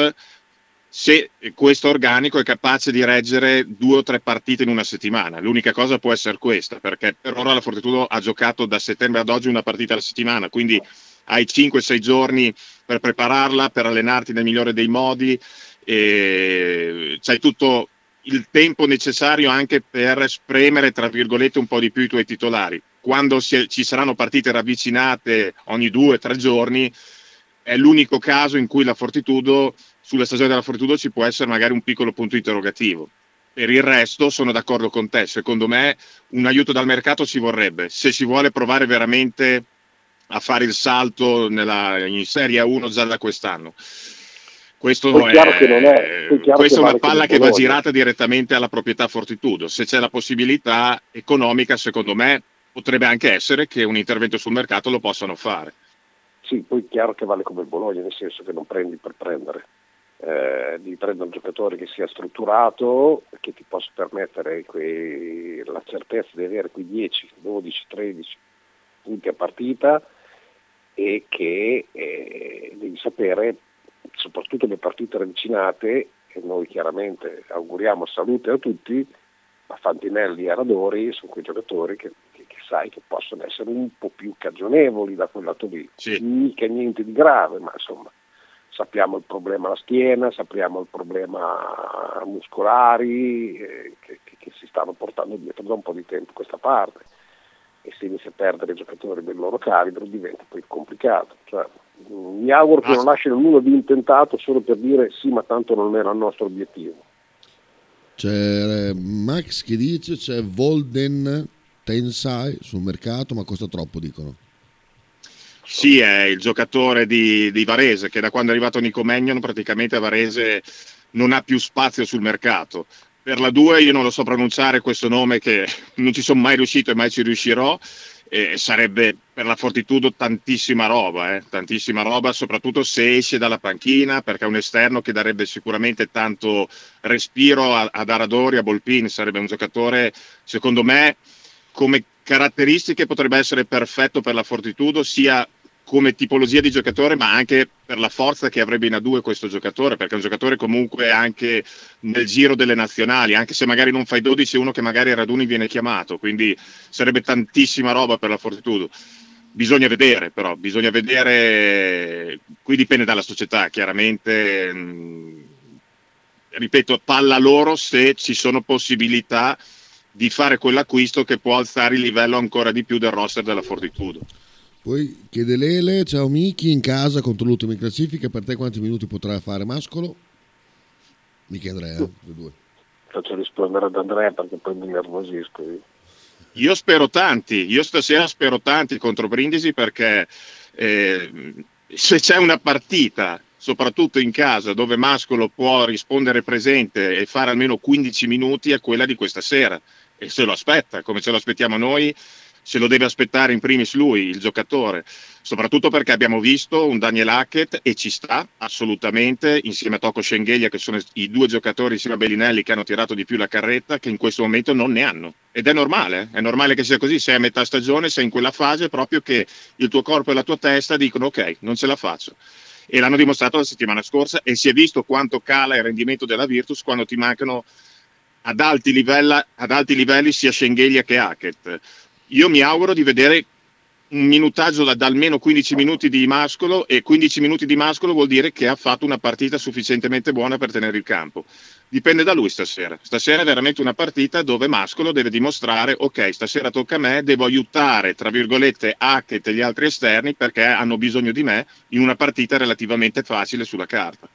S4: se questo organico è capace di reggere due o tre partite in una settimana. L'unica cosa può essere questa, perché per ora la Fortitudo ha giocato da settembre ad oggi una partita alla settimana, quindi hai 5-6 giorni per prepararla, per allenarti nel migliore dei modi, e c'hai tutto il tempo necessario anche per spremere, tra virgolette, un po' di più i tuoi titolari. Quando si, ci saranno partite ravvicinate ogni due o tre giorni, è l'unico caso in cui la Fortitudo, sulla stagione della Fortitudo ci può essere magari un piccolo punto interrogativo. Per il resto sono d'accordo con te, secondo me un aiuto dal mercato ci vorrebbe, se si vuole provare veramente a fare il salto nella, in Serie 1 già da quest'anno. Questo è, è, è questa è una palla che va girata direttamente alla proprietà Fortitudo. Se c'è la possibilità economica, secondo me, potrebbe anche essere che un intervento sul mercato lo possano fare.
S3: Sì, poi è chiaro che vale come il Bologna, nel senso che non prendi per prendere. Eh, devi prendere un giocatore che sia strutturato, che ti possa permettere quei, la certezza di avere quei 10, 12, 13 punti a partita e che eh, devi sapere soprattutto le partite ravvicinate, e noi chiaramente auguriamo salute a tutti, ma Fantinelli e Radori sono quei giocatori che, sai che possono essere un po' più cagionevoli da quel lato lì. Sì. Mica niente di grave, ma insomma sappiamo il problema alla schiena, sappiamo il problema muscolari eh, che, che, si stanno portando dietro da un po' di tempo a questa parte e se inizia a perdere giocatori del loro calibro diventa poi complicato. Cioè, mi auguro che non lasciano nulla di intentato solo per dire sì, ma tanto non era il nostro obiettivo.
S2: C'è Max che dice c'è Volden Tensai sul mercato, ma costa troppo, dicono.
S4: Sì, è il giocatore di, di Varese, che da quando è arrivato Nico Megnon praticamente Varese non ha più spazio sul mercato. Per la 2 io non lo so pronunciare questo nome che non ci sono mai riuscito e mai ci riuscirò eh, sarebbe per la Fortitudo tantissima roba, eh? tantissima roba, soprattutto se esce dalla panchina, perché è un esterno che darebbe sicuramente tanto respiro ad Aradori, a Bolpin, sarebbe un giocatore, secondo me, come caratteristiche potrebbe essere perfetto per la Fortitudo, sia come tipologia di giocatore, ma anche per la forza che avrebbe in A2 questo giocatore, perché è un giocatore comunque anche nel giro delle nazionali, anche se magari non fai 12, uno che magari a raduni viene chiamato, quindi sarebbe tantissima roba per la Fortitudo. Bisogna vedere, però, bisogna vedere, qui dipende dalla società, chiaramente, mh, ripeto, palla loro se ci sono possibilità di fare quell'acquisto che può alzare il livello ancora di più del roster della Fortitudo.
S2: Poi chiede Lele, ciao Miki, in casa contro l'ultima in classifica, per te quanti minuti potrà fare Mascolo? Michi Andrea, eh, due.
S3: Faccio rispondere ad Andrea perché poi mi nervosisco.
S4: Io. io spero tanti, io stasera spero tanti contro Brindisi perché eh, se c'è una partita soprattutto in casa dove Mascolo può rispondere presente e fare almeno 15 minuti è quella di questa sera e se lo aspetta come ce lo aspettiamo noi se lo deve aspettare in primis lui, il giocatore, soprattutto perché abbiamo visto un Daniel Hackett e ci sta assolutamente insieme a Tocco Schengelia che sono i due giocatori insieme a Bellinelli che hanno tirato di più la carretta che in questo momento non ne hanno. Ed è normale, è normale che sia così, sei a metà stagione, sei in quella fase proprio che il tuo corpo e la tua testa dicono ok, non ce la faccio. E l'hanno dimostrato la settimana scorsa e si è visto quanto cala il rendimento della Virtus quando ti mancano ad alti, livella, ad alti livelli sia Schengelia che Hackett io mi auguro di vedere un minutaggio da, da, almeno 15 minuti di Mascolo e 15 minuti di Mascolo vuol dire che ha fatto una partita sufficientemente buona per tenere il campo. Dipende da lui stasera. Stasera è veramente una partita dove Mascolo deve dimostrare ok, stasera tocca a me, devo aiutare, tra virgolette, Hackett e gli altri esterni perché hanno bisogno di me in una partita relativamente facile sulla carta.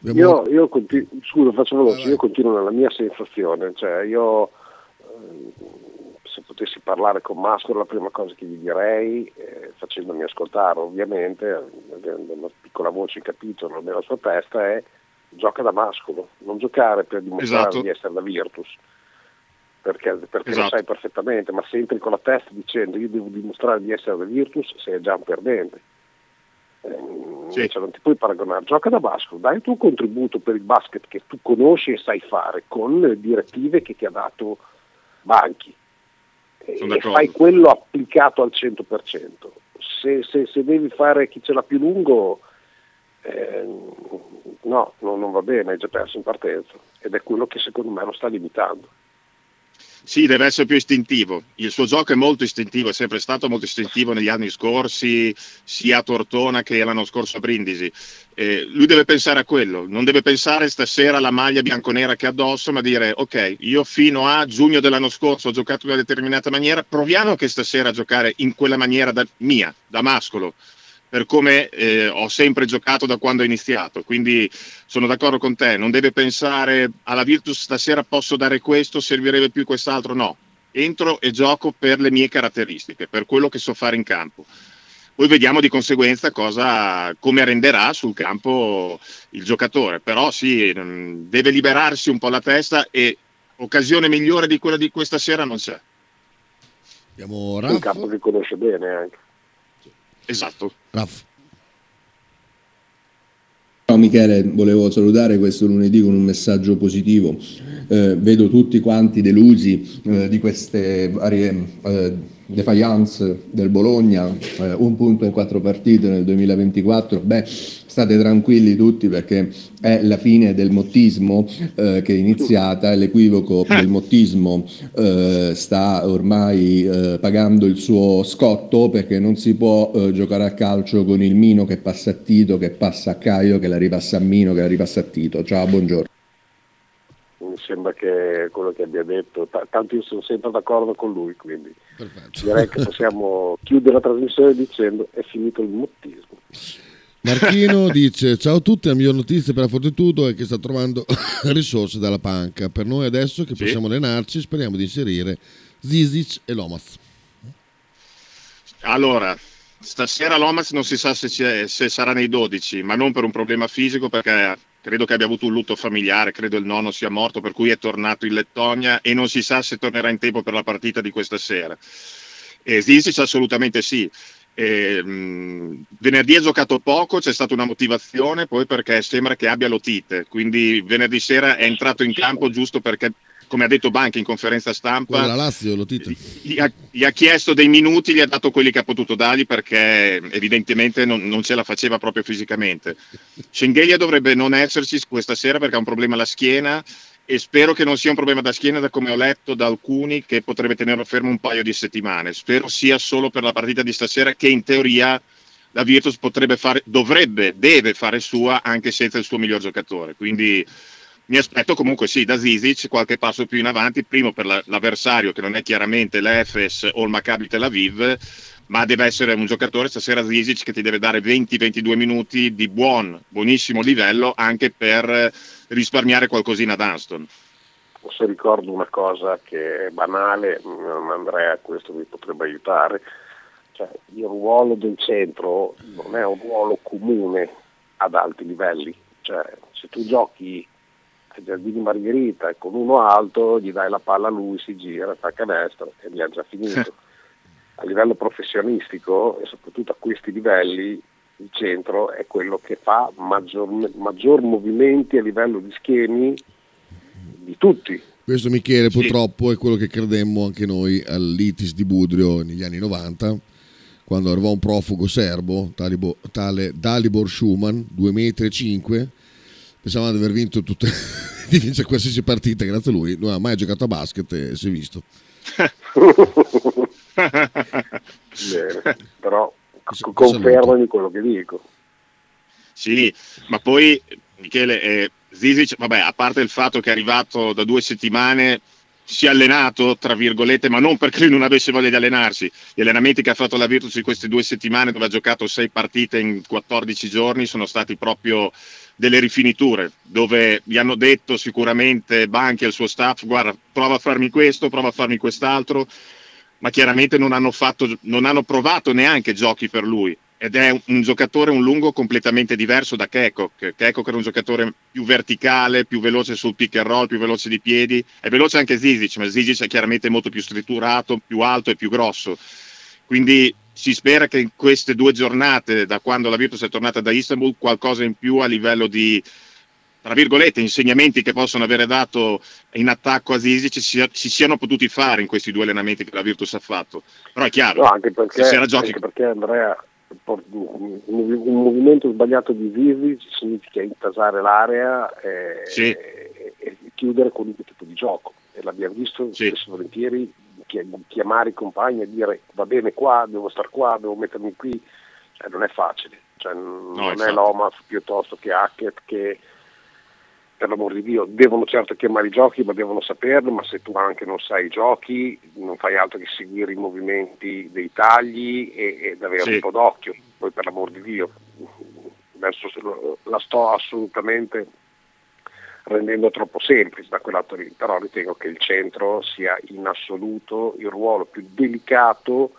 S3: Io, io continuo, scusa, faccio veloce, io continuo nella mia sensazione, cioè io eh, se potessi parlare con Mascolo la prima cosa che gli direi, eh, facendomi ascoltare ovviamente, avendo una piccola voce in capitolo nella sua testa, è gioca da Mascolo, non giocare per dimostrare esatto. di essere la Virtus, perché, perché esatto. lo sai perfettamente, ma se entri con la testa dicendo io devo dimostrare di essere la Virtus, sei già un perdente. Eh, sì. Cioè non ti puoi paragonare, gioca da Mascolo, dai il tuo contributo per il basket che tu conosci e sai fare con le direttive che ti ha dato Banchi e fai quello applicato al 100%. Se, se, se, devi fare chi ce l'ha più lungo, eh, no, no, non va bene, hai già perso in partenza ed è quello che secondo me lo sta limitando.
S4: Sì, deve essere più istintivo. Il suo gioco è molto istintivo, è sempre stato molto istintivo negli anni scorsi, sia a Tortona che l'anno scorso a Brindisi. Eh, lui deve pensare a quello, non deve pensare stasera alla maglia bianconera che ha addosso, ma dire ok, io fino a giugno dell'anno scorso ho giocato in una determinata maniera, proviamo anche stasera a giocare in quella maniera da, mia, da mascolo per come eh, ho sempre giocato da quando ho iniziato. Quindi sono d'accordo con te, non deve pensare alla Virtus stasera posso dare questo, servirebbe più quest'altro, no. Entro e gioco per le mie caratteristiche, per quello che so fare in campo. Poi vediamo di conseguenza cosa, come renderà sul campo il giocatore. Però sì, mm, deve liberarsi un po' la testa e occasione migliore di quella di questa sera non c'è.
S2: Abbiamo
S3: Un campo che conosce bene anche.
S4: Esatto.
S2: Raff.
S5: Ciao Michele, volevo salutare questo lunedì con un messaggio positivo. Eh, vedo tutti quanti delusi eh, di queste varie eh, defiance del Bologna, eh, un punto in quattro partite nel 2024. Beh, state tranquilli tutti perché è la fine del mottismo eh, che è iniziata, l'equivoco del mottismo eh, sta ormai eh, pagando il suo scotto perché non si può eh, giocare a calcio con il Mino che passa a Tito, che passa a Caio, che la ripassa a Mino, che la ripassa a Tito. Ciao, buongiorno.
S3: Mi sembra che quello che abbia detto, t- tanto io sono sempre d'accordo con lui, quindi
S2: Perfetto.
S3: direi che possiamo chiudere la trasmissione dicendo è finito il mottismo.
S2: Marchino dice ciao a tutti, la miglior notizia per la Fortitudo è che sta trovando risorse dalla panca. Per noi adesso che
S4: Sì.
S2: possiamo allenarci speriamo di inserire Zizic e Lomas.
S4: Allora, stasera l'Omas non si sa se, c'è- se sarà nei 12, ma non per un problema fisico, perché credo che abbia avuto un lutto familiare, credo il nonno sia morto, per cui è tornato in Lettonia e non si sa se tornerà in tempo per la partita di questa sera. E Zizic assolutamente sì. E, mh, venerdì ha giocato poco, c'è stata una motivazione, poi perché sembra che abbia l'otite, quindi venerdì sera è entrato in campo giusto perché, come ha detto Banchi in conferenza stampa,
S2: Lazio,
S4: gli ha, gli ha chiesto dei minuti, gli ha dato quelli che ha potuto dargli perché evidentemente non, non ce la faceva proprio fisicamente. Schengelia dovrebbe non esserci questa sera perché ha un problema alla schiena e spero che non sia un problema da schiena da come ho letto da alcuni che potrebbe tenerlo fermo un paio di settimane. Spero sia solo per la partita di stasera che in teoria la Virtus potrebbe fare, dovrebbe, deve fare sua anche senza il suo miglior giocatore. Quindi mi aspetto comunque sì da Zizic qualche passo più in avanti, primo per la- l'avversario che non è chiaramente l'Efes o il Maccabi Tel Aviv, ma deve essere un giocatore stasera Zizic che ti deve dare 20-22 minuti di buon, buonissimo livello anche per risparmiare qualcosina ad Anston.
S3: Se ricordo una cosa che è banale, mm, Andrea questo mi potrebbe aiutare, cioè, il ruolo del centro non è un ruolo comune ad alti livelli, cioè, se tu giochi Giardini Margherita e con uno alto gli dai la palla a lui, si gira, fa canestro e gli ha già finito. A livello professionistico e soprattutto a questi livelli il centro è quello che fa maggior, maggior movimenti a livello di schemi di tutti.
S2: Questo Michele
S4: Sì.
S2: purtroppo è quello che credemmo anche noi all'ITIS di Budrio negli anni 90, quando arrivò un profugo serbo, tale Dalibor Schumann, 2,5 metri, pensavamo di aver vinto tutte, di vincere qualsiasi partita grazie a lui, non ha mai giocato a basket e si è visto.
S3: Bene, però
S2: Questo-
S3: confermami quello che dico.
S4: Sì, ma poi Michele eh, Zizic, vabbè, a parte il fatto che è arrivato da due settimane, si è allenato, tra virgolette, ma non perché lui non avesse voglia di allenarsi. Gli allenamenti che ha fatto la Virtus in queste due settimane, dove ha giocato sei partite in 14 giorni, sono stati proprio delle rifiniture, dove gli hanno detto sicuramente Banchi e il suo staff, guarda, prova a farmi questo, prova a farmi quest'altro, ma chiaramente non hanno, fatto, non hanno provato neanche giochi per lui. Ed è un, giocatore, un lungo completamente diverso da Kekok. Kekok era un giocatore più verticale, più veloce sul pick and roll, più veloce di piedi. È veloce anche Zizic, ma Zizic è chiaramente molto più strutturato, più alto e più grosso. Quindi si spera che in queste due giornate, da quando la Virtus è tornata da Istanbul, qualcosa in più a livello di, tra virgolette, insegnamenti che possono avere dato in attacco a Zizic si, si siano potuti fare in questi due allenamenti che la Virtus ha fatto. Però è chiaro,
S3: No, anche perché,
S4: stasera giochi
S3: perché Andrea, un, movimento sbagliato di Zizi significa intasare l'area e,
S4: Sì.
S3: e- e chiudere qualunque tipo di gioco. e l'abbiamo visto sì. spesso volentieri chiamare i compagni e dire va bene qua, devo stare qua, devo mettermi qui, cioè, non è facile, cioè, no, non esatto. è l'OMAF piuttosto che Hackett che per l'amor di Dio devono certo chiamare i giochi ma devono saperlo, ma se tu anche non sai i giochi non fai altro che seguire i movimenti dei tagli e, ed avere sì. un po' d'occhio, poi per l'amor di Dio adesso la sto assolutamente rendendo troppo semplice da quell'atto lì, però ritengo che il centro sia in assoluto il ruolo più delicato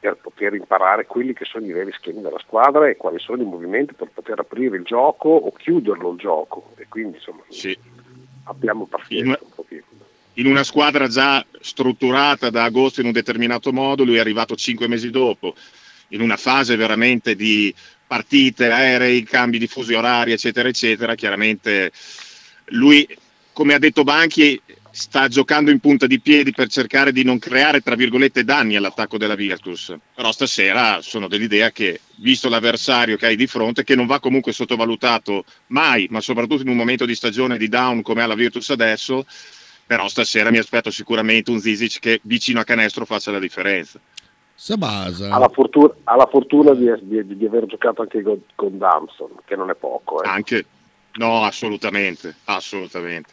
S3: per poter imparare quelli che sono i veri schemi della squadra e quali sono i movimenti per poter aprire il gioco o chiuderlo il gioco e quindi insomma sì. abbiamo pazienza in, un pochino.
S4: In una squadra già strutturata da agosto in un determinato modo, lui è arrivato cinque mesi dopo, in una fase veramente di partite, aerei, cambi di fusi orari, eccetera, eccetera, chiaramente lui, come ha detto Banchi, sta giocando in punta di piedi per cercare di non creare, tra virgolette, danni all'attacco della Virtus. Però stasera sono dell'idea che, visto l'avversario che hai di fronte, che non va comunque sottovalutato mai, ma soprattutto in un momento di stagione di down come ha la Virtus adesso, però stasera mi aspetto sicuramente un Zizic che vicino a canestro faccia la differenza.
S2: Sabasa.
S3: Ha la fortuna, ha la fortuna di, di, di, aver giocato anche con, con Damson, che non è poco. Eh.
S4: Anche, No, assolutamente, assolutamente.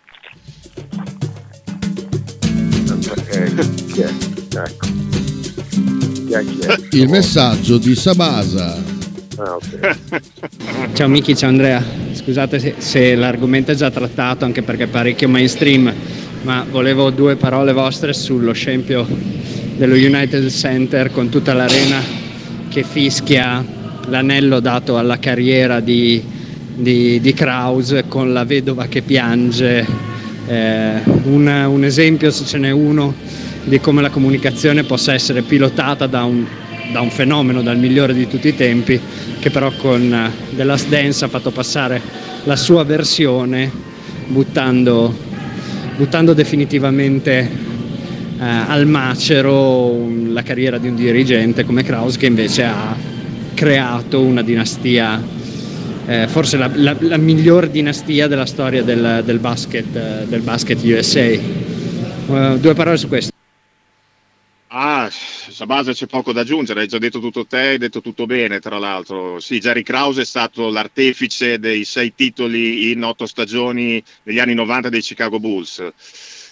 S3: Chi è? Ecco. Chi è, chi è?
S2: Il messaggio di Sabasa.
S6: Ah, okay. ciao Miki, ciao Andrea. Scusate se, se, l'argomento è già trattato, anche perché è parecchio mainstream, ma volevo due parole vostre sullo scempio dello United Center con tutta l'arena che fischia l'anello dato alla carriera di di, di Kraus con la vedova che piange, eh, un, un, esempio se ce n'è uno di come la comunicazione possa essere pilotata da un, da un fenomeno, dal migliore di tutti i tempi, che però con uh, The Last Dance ha fatto passare la sua versione buttando, buttando definitivamente uh, al macero la carriera di un dirigente come Kraus che invece ha creato una dinastia eh, forse la, la, la, miglior dinastia della storia del, del, basket, eh, del basket, USA. Uh, eh, due parole su questo.
S4: Ah, Sabasa c'è poco da aggiungere, hai già detto tutto te, hai detto tutto bene tra l'altro. Sì, Jerry Krause è stato l'artefice dei sei titoli in otto stagioni negli anni 90 dei Chicago Bulls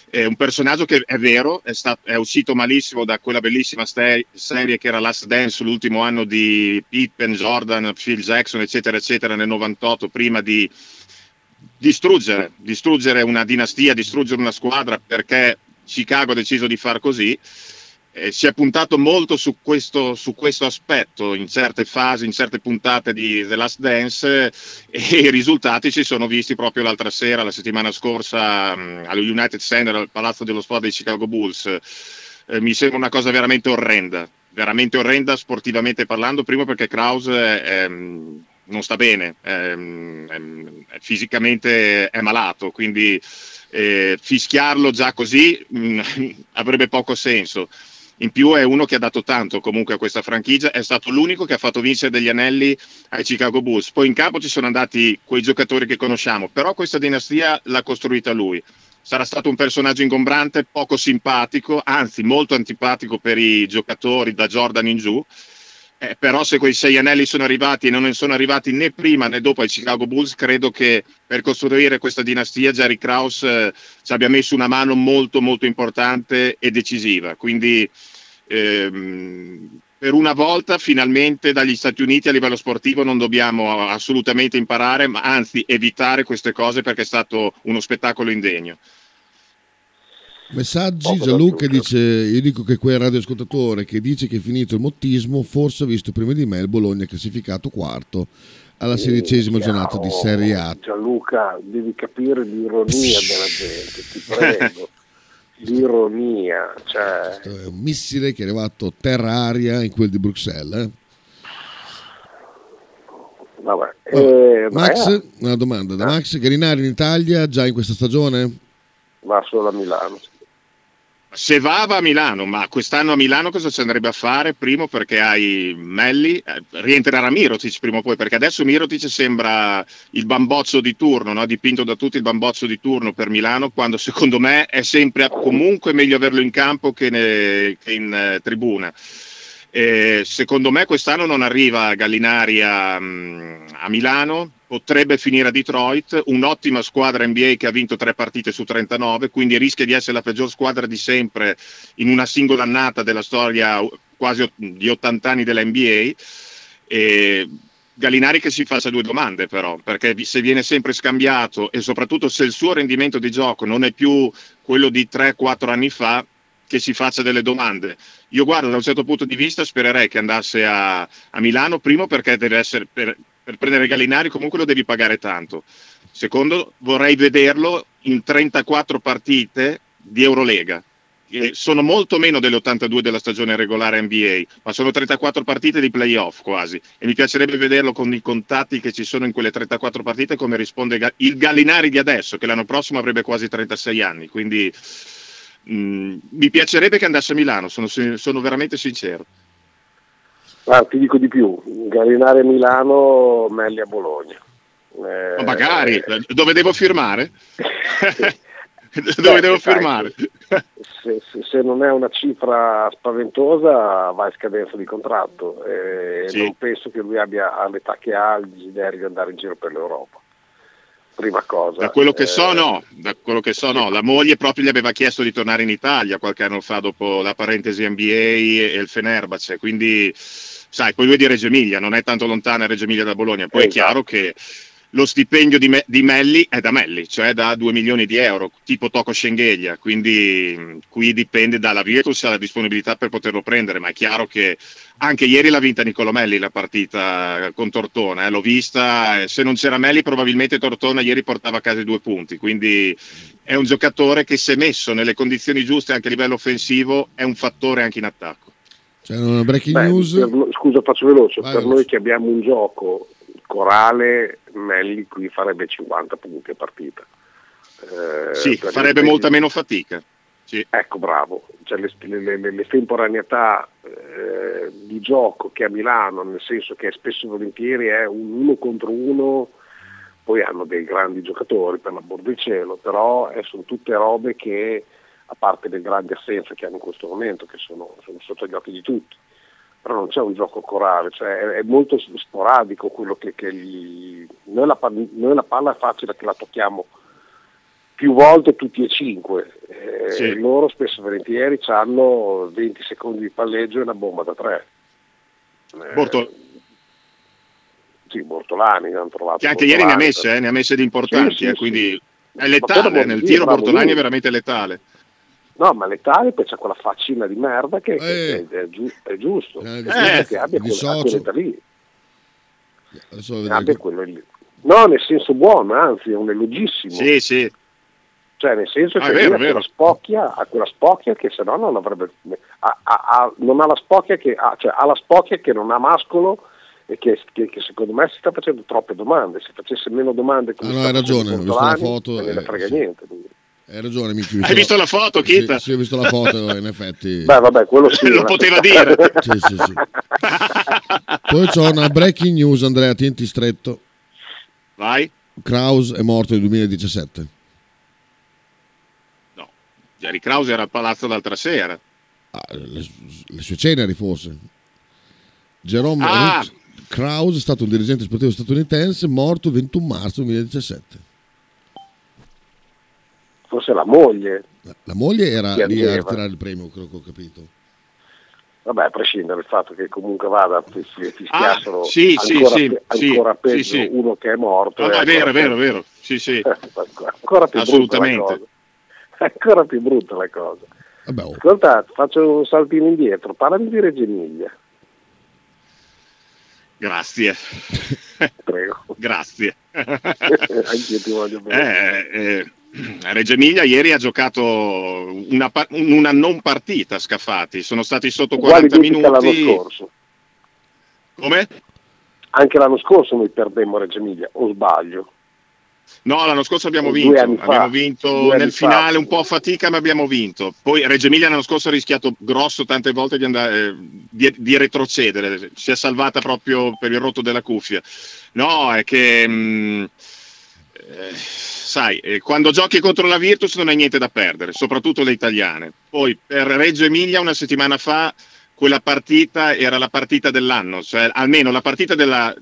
S4: è un personaggio che è vero, è, stato, è uscito malissimo da quella bellissima ste- serie che era Last Dance, l'ultimo anno di Pippen, Jordan, Phil Jackson, eccetera, eccetera, nel 98, prima di distruggere, distruggere una dinastia, distruggere una squadra perché Chicago ha deciso di far così eh, si è puntato molto su questo, su questo, aspetto in certe fasi, in certe puntate di The Last Dance eh, e i risultati si sono visti proprio l'altra sera, la settimana scorsa mh, mm, allo United Center, al Palazzo dello Sport dei Chicago Bulls. Eh, mi sembra una cosa veramente orrenda, veramente orrenda sportivamente parlando, prima perché Kraus ehm, non sta bene, ehm, ehm, fisicamente è malato, quindi eh, fischiarlo già così mh, mm, avrebbe poco senso. In più è uno che ha dato tanto comunque a questa franchigia, è stato l'unico che ha fatto vincere degli anelli ai Chicago Bulls. Poi in campo ci sono andati quei giocatori che conosciamo, però questa dinastia l'ha costruita lui. Sarà stato un personaggio ingombrante, poco simpatico, anzi molto antipatico per i giocatori da Jordan in giù eh, però se quei sei anelli sono arrivati e non ne sono arrivati né prima né dopo ai Chicago Bulls, credo che per costruire questa dinastia Jerry Krause eh, ci abbia messo una mano molto molto importante e decisiva. Quindi ehm, per una volta finalmente dagli Stati Uniti a livello sportivo non dobbiamo assolutamente imparare, ma anzi evitare queste cose perché è stato uno spettacolo indegno.
S2: Messaggi, Gianluca dice, io dico che quel radioascoltatore che dice che è finito il mottismo forse ha visto prima di me il Bologna classificato quarto alla sedicesima giornata di Serie A.
S3: Gianluca, devi capire l'ironia della gente, ti prego. l'ironia. Cioè...
S2: Questo è un missile che è arrivato terra-aria in quel di Bruxelles. Eh?
S3: Vabbè. Eh,
S2: Max, una domanda da Max, Garinari in Italia già in questa stagione?
S3: Va solo a Milano.
S4: Se va, va a Milano, ma quest'anno a Milano cosa ci andrebbe a fare? Primo perché hai Melli, eh, rientrerà Mirotic prima o poi, perché adesso Mirotic sembra il bamboccio di turno, no? dipinto da tutti il bamboccio di turno per Milano, quando secondo me è sempre comunque meglio averlo in campo che, ne, che in eh, tribuna. Eh, secondo me quest'anno non arriva Gallinari a, mm, a, Milano, potrebbe finire a Detroit, un'ottima squadra NBA che ha vinto tre partite su 39, quindi rischia di essere la peggior squadra di sempre in una singola annata della storia quasi di 80 anni della NBA. E Gallinari che si faccia due domande però, perché se viene sempre scambiato e soprattutto se il suo rendimento di gioco non è più quello di 3-4 anni fa, che si faccia delle domande. Io guardo da un certo punto di vista, spererei che andasse a, a Milano, primo perché deve essere, per, per prendere Gallinari comunque lo devi pagare tanto. Secondo, vorrei vederlo in 34 partite di Eurolega, che sono molto meno delle 82 della stagione regolare NBA, ma sono 34 partite di playoff quasi. E mi piacerebbe vederlo con i contatti che ci sono in quelle 34 partite, come risponde il Gallinari di adesso, che l'anno prossimo avrebbe quasi 36 anni. Quindi Mm, mi piacerebbe che andasse a Milano, sono, sono veramente sincero.
S3: Ah, ti dico di più, Gallinare a Milano, Melli a Bologna.
S4: Eh, magari, dove devo firmare? dove devo firmare?
S3: Se, se, se, non è una cifra spaventosa va in scadenza di contratto e sì. non penso che lui abbia all'età che ha il desiderio di andare in giro per l'Europa prima cosa.
S4: Da quello che eh, so, no. Da quello che so, no. La moglie proprio gli aveva chiesto di tornare in Italia qualche anno fa dopo la parentesi NBA e il Fenerbahce. Quindi, sai, poi lui è di Reggio Emilia, non è tanto lontana Reggio Emilia da Bologna. Poi esatto. è chiaro che lo stipendio di, Me- di, Melli è da Melli, cioè da 2 milioni di euro, tipo Toco Schengelia, quindi qui dipende dalla Virtus e la disponibilità per poterlo prendere, ma è chiaro che anche ieri l'ha vinta Nicolo Melli la partita con Tortona, eh, l'ho vista, se non c'era Melli probabilmente Tortona ieri portava a casa i due punti, quindi è un giocatore che se messo nelle condizioni giuste anche a livello offensivo è un fattore anche in attacco.
S2: C'è una breaking Beh, news.
S3: Per, scusa, faccio veloce. Vai per veloce. noi che abbiamo un gioco corale, Melli qui farebbe 50 punti a partita.
S4: Eh, sì, farebbe molta meno fatica. Sì.
S3: Ecco, bravo. Cioè, le, le, le, l'estemporaneità eh, di gioco che a Milano, nel senso che spesso e volentieri è un uno contro uno, poi hanno dei grandi giocatori per l'amor del cielo, però eh, sono tutte robe che, a parte le grandi assenze che hanno in questo momento, che sono, sono sotto gli occhi di tutti, però non c'è un gioco corale, cioè è, è molto sporadico quello che, che gli... noi, la, noi la palla è facile che la tocchiamo più volte tutti e cinque. Eh, sì. Loro spesso e volentieri hanno 20 secondi di palleggio e una bomba da tre.
S4: Eh, Bortol-
S3: sì, Bortolani hanno trovato.
S4: Che anche Bortolani, ieri ne ha messe, eh, ne ha messe di importanti, sì, sì, quindi è letale, nel tiro Bortolani è veramente letale.
S3: No, ma letale poi c'è quella faccina di merda che, eh. è, giu- è, giusto. Eh, che abbia quella, quella lì. Abbia quello lì. No, nel senso buono, anzi è un elogissimo.
S4: Sì, sì
S3: cioè nel senso ah, che vero, vero. Spocchia, ha quella spocchia che se no non avrebbe ha, ha, non ha la spocchia che ha, cioè, ha la spocchia che non ha mascolo e che, che, che, secondo me si sta facendo troppe domande se facesse meno domande
S2: come ah, no, hai ragione ho visto la foto
S3: non ne frega sì. niente
S2: hai ragione, Michi.
S4: Hai visto la foto, Kita?
S2: Sì, sì, ho visto la foto, in effetti.
S3: Beh, vabbè, quello sì.
S4: Lo poteva dire.
S2: sì, sì, sì. Poi c'ho una breaking news, Andrea, tienti stretto.
S4: Vai.
S2: Kraus è morto nel 2017.
S4: Jerry Krause era al palazzo l'altra sera.
S2: Ah, le, le, sue ceneri forse. Jerome ah. Krause è stato un dirigente sportivo statunitense morto il 21 marzo 2017.
S3: Forse la moglie.
S2: La, la moglie era lì a ritirare il premio, quello che ho capito.
S3: Vabbè, a prescindere dal fatto che comunque vada, ti, ti
S4: ah, sì,
S3: ancora,
S4: sì,
S3: pe- ancora sì, peggio sì, uno che è morto.
S4: No, no, è vero, è vero, è vero. Sì, sì.
S3: ancora più Assolutamente. ancora più brutta la cosa.
S2: Vabbè, oh.
S3: Ascolta, faccio un saltino indietro, parlami di Reggio Emilia.
S4: Grazie.
S3: Prego.
S4: Grazie.
S3: Anch'io ti voglio bene.
S4: Eh, eh, Reggio Emilia ieri ha giocato una, una, non partita Scafati, sono stati sotto 40 minuti.
S3: l'anno scorso.
S4: Come?
S3: Anche l'anno scorso noi perdemmo Reggio Emilia, o sbaglio?
S4: No, l'anno scorso abbiamo vinto,
S3: fa.
S4: abbiamo vinto nel
S3: fa.
S4: finale un po' a fatica, ma abbiamo vinto. Poi Reggio Emilia l'anno scorso ha rischiato grosso tante volte di, andare, eh, di, di retrocedere, si è salvata proprio per il rotto della cuffia. No, è che mh, eh, sai, eh, quando giochi contro la Virtus non hai niente da perdere, soprattutto le italiane. Poi per Reggio Emilia una settimana fa quella partita era la partita dell'anno, cioè almeno la partita della,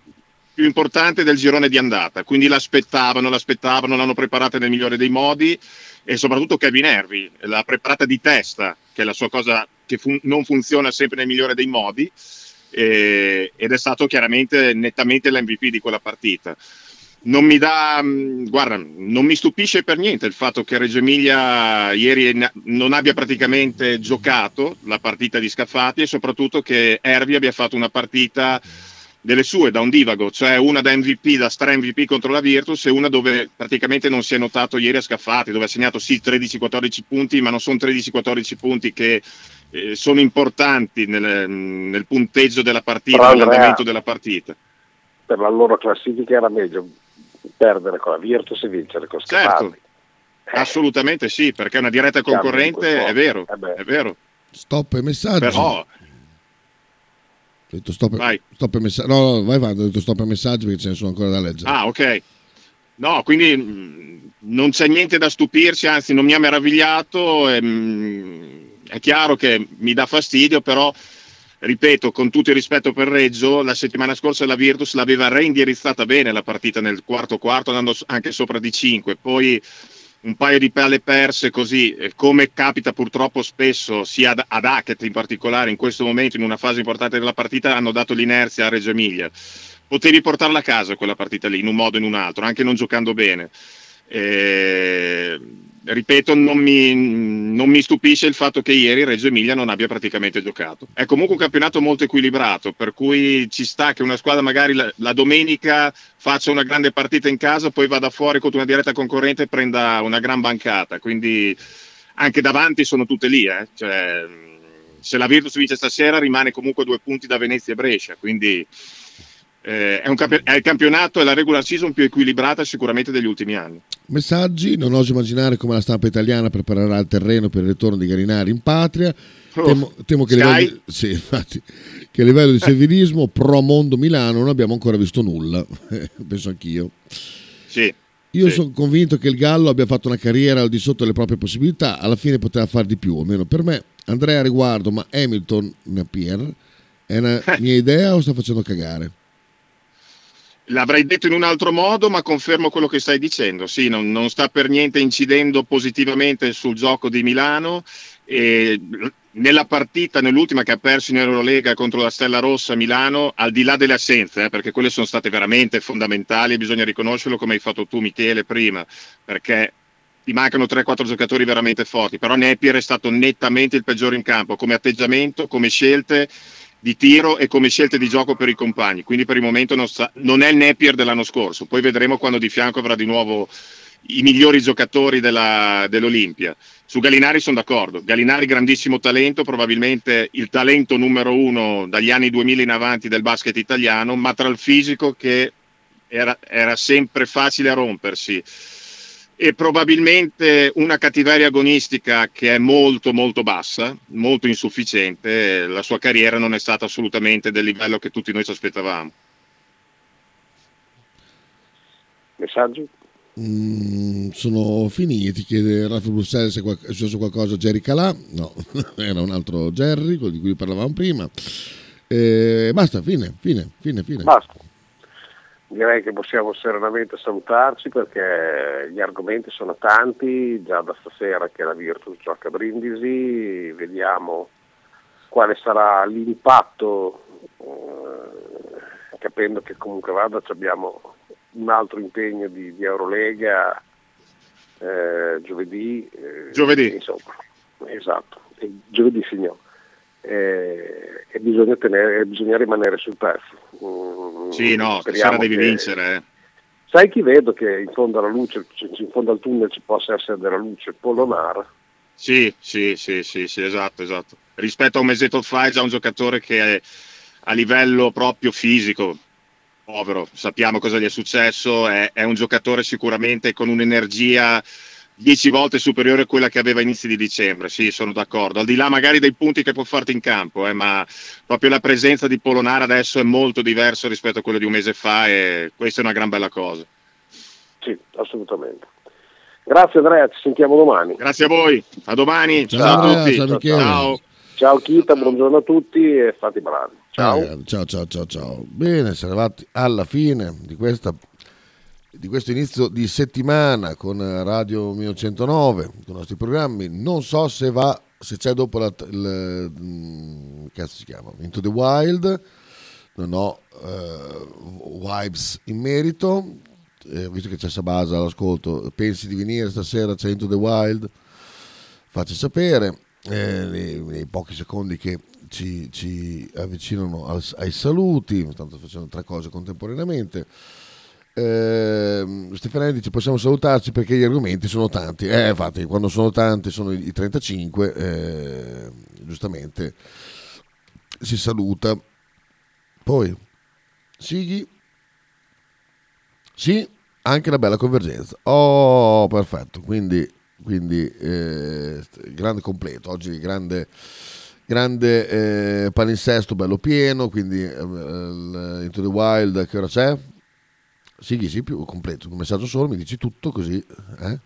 S4: più importante del girone di andata, quindi l'aspettavano, l'aspettavano, l'hanno preparata nel migliore dei modi e soprattutto Kevin Nervi l'ha preparata di testa, che è la sua cosa che fun- non funziona sempre nel migliore dei modi e- ed è stato chiaramente nettamente l'MVP di quella partita. Non mi dà, mh, guarda, non mi stupisce per niente il fatto che Reggio Emilia ieri non abbia praticamente giocato la partita di Scaffati e soprattutto che Ervi abbia fatto una partita delle sue da un divago, cioè una da MVP, da stra MVP contro la Virtus e una dove praticamente non si è notato ieri a Scaffati, dove ha segnato sì 13-14 punti, ma non sono 13-14 punti che eh, sono importanti nel, nel punteggio della partita, nell'andamento della partita.
S3: Per la loro classifica era meglio perdere con la Virtus e vincere con Scafati.
S4: Certo, assolutamente sì, perché una diretta concorrente è vero,
S3: eh
S4: è vero.
S2: Stop ai messaggi.
S4: Però
S2: Ho detto stop,
S4: Vai.
S2: stop ai messaggi. No, no, vai, vai, ho detto stop ai messaggi perché ce ne sono ancora da leggere.
S4: Ah, ok. No, quindi mh, non c'è niente da stupirsi, anzi non mi ha meravigliato. e, mh, è chiaro che mi dà fastidio, però ripeto, con tutto il rispetto per Reggio, la settimana scorsa la Virtus l'aveva reindirizzata bene la partita nel quarto quarto, andando anche sopra di 5. Poi un paio di palle perse così, come capita purtroppo spesso, sia ad, ad Hackett in particolare, in questo momento, in una fase importante della partita, hanno dato l'inerzia a Reggio Emilia. Potevi portarla a casa quella partita lì, in un modo o in un altro, anche non giocando bene. Eh, ripeto, non mi, non mi stupisce il fatto che ieri Reggio Emilia non abbia praticamente giocato. È comunque un campionato molto equilibrato, per cui ci sta che una squadra magari la, la domenica faccia una grande partita in casa, poi vada fuori contro una diretta concorrente e prenda una gran bancata. Quindi anche davanti sono tutte lì. eh. Cioè, se la Virtus vince stasera rimane comunque due punti da Venezia e Brescia, quindi eh, è, un campi- è il campionato e la regular season più equilibrata sicuramente degli ultimi anni.
S2: Messaggi, non oso immaginare come la stampa italiana preparerà il terreno per il ritorno di Garinari in patria.
S4: Oh,
S2: Temo, temo che, livello, sì, infatti, che a livello di servilismo pro mondo Milano non abbiamo ancora visto nulla, penso anch'io.
S4: Sì.
S2: Io
S4: Sì.
S2: sono convinto che il Gallo abbia fatto una carriera al di sotto delle proprie possibilità, alla fine poteva far di più, almeno per me. Andrea a riguardo, ma Hamilton Napier è una mia idea o sta facendo cagare?
S4: L'avrei detto in un altro modo, ma confermo quello che stai dicendo. Sì, non, non sta per niente incidendo positivamente sul gioco di Milano. E nella partita, nell'ultima che ha perso in Eurolega contro la Stella Rossa Milano, al di là delle assenze, eh, perché quelle sono state veramente fondamentali bisogna riconoscerlo come hai fatto tu, Michele, prima, perché ti mancano 3-4 giocatori veramente forti. Però Napier è stato nettamente il peggiore in campo, come atteggiamento, come scelte di tiro e come scelte di gioco per i compagni. Quindi per il momento non, sta- non è il Napier dell'anno scorso. Poi vedremo quando di fianco avrà di nuovo i migliori giocatori della- dell'Olimpia. Su Gallinari sono d'accordo. Gallinari grandissimo talento, probabilmente il talento numero uno dagli anni 2000 in avanti del basket italiano, ma tra il fisico che era, era sempre facile a rompersi e probabilmente una cattiveria agonistica che è molto molto bassa, molto insufficiente, la sua carriera non è stata assolutamente del livello che tutti noi ci aspettavamo.
S3: Messaggi?
S2: Mm, sono finiti, chiede Ralph Bruxelles se è successo qualcosa a Jerry Calà, no, era un altro Jerry, quello di cui parlavamo prima. Eh, basta, fine, fine, fine, fine.
S3: Basta. Direi che possiamo serenamente salutarci perché gli argomenti sono tanti, già da stasera che la Virtus gioca a Brindisi, vediamo quale sarà l'impatto, eh, capendo che comunque vada abbiamo un altro impegno di, di Eurolega eh, giovedì. eh,
S4: Giovedì.
S3: Insomma, esatto, giovedì signor. Eh, e bisogna, tenere, bisogna rimanere sul pezzo.
S4: Sì, no, stasera devi
S3: che-
S4: vincere. eh.
S3: Sai chi vedo che in fondo alla luce, in fondo al tunnel ci possa essere della luce? Polonara.
S4: Sì, sì, sì, sì, sì, esatto, esatto. Rispetto a un mesetto fa è già un giocatore che a livello proprio fisico povero, sappiamo cosa gli è successo, è, è un giocatore sicuramente con un'energia dieci volte superiore a quella che aveva a inizi di dicembre, sì, sono d'accordo. Al di là magari dei punti che può farti in campo, eh, ma proprio la presenza di Polonara adesso è molto diversa rispetto a quello di un mese fa e questa è una gran bella cosa.
S3: Sì, assolutamente. Grazie Andrea, ci sentiamo domani.
S4: Grazie a voi, a domani.
S2: Ciao,
S4: ciao a tutti.
S2: ciao Michele.
S4: Ciao.
S3: Ciao Kita, buongiorno a tutti e fate bravi. Ciao.
S2: Ciao, ciao, ciao, ciao, ciao. Bene, siamo arrivati alla fine di, questa, di questo inizio di settimana con Radio 1109, con i nostri programmi. Non so se va, se c'è dopo la, il, mm, che cazzo si chiama? Into the Wild, non ho eh, vibes in merito, eh, visto che c'è Sabasa all'ascolto, pensi di venire stasera, c'è Into the Wild, facci sapere. eh, nei, nei pochi secondi che ci, ci avvicinano al- ai saluti, tanto facciamo tre cose contemporaneamente. Eh, Stefanelli dice possiamo salutarci perché gli argomenti sono tanti. Eh, infatti, quando sono tanti, sono i 35, eh, giustamente si saluta. Poi, Sighi, sì, anche la bella convergenza. Oh, perfetto. Quindi, quindi eh, grande completo. Oggi grande, grande eh, palinsesto bello pieno. Quindi eh, Into the Wild, che ora c'è? Sì, sì, più completo. Un messaggio solo, mi dici tutto così. eh?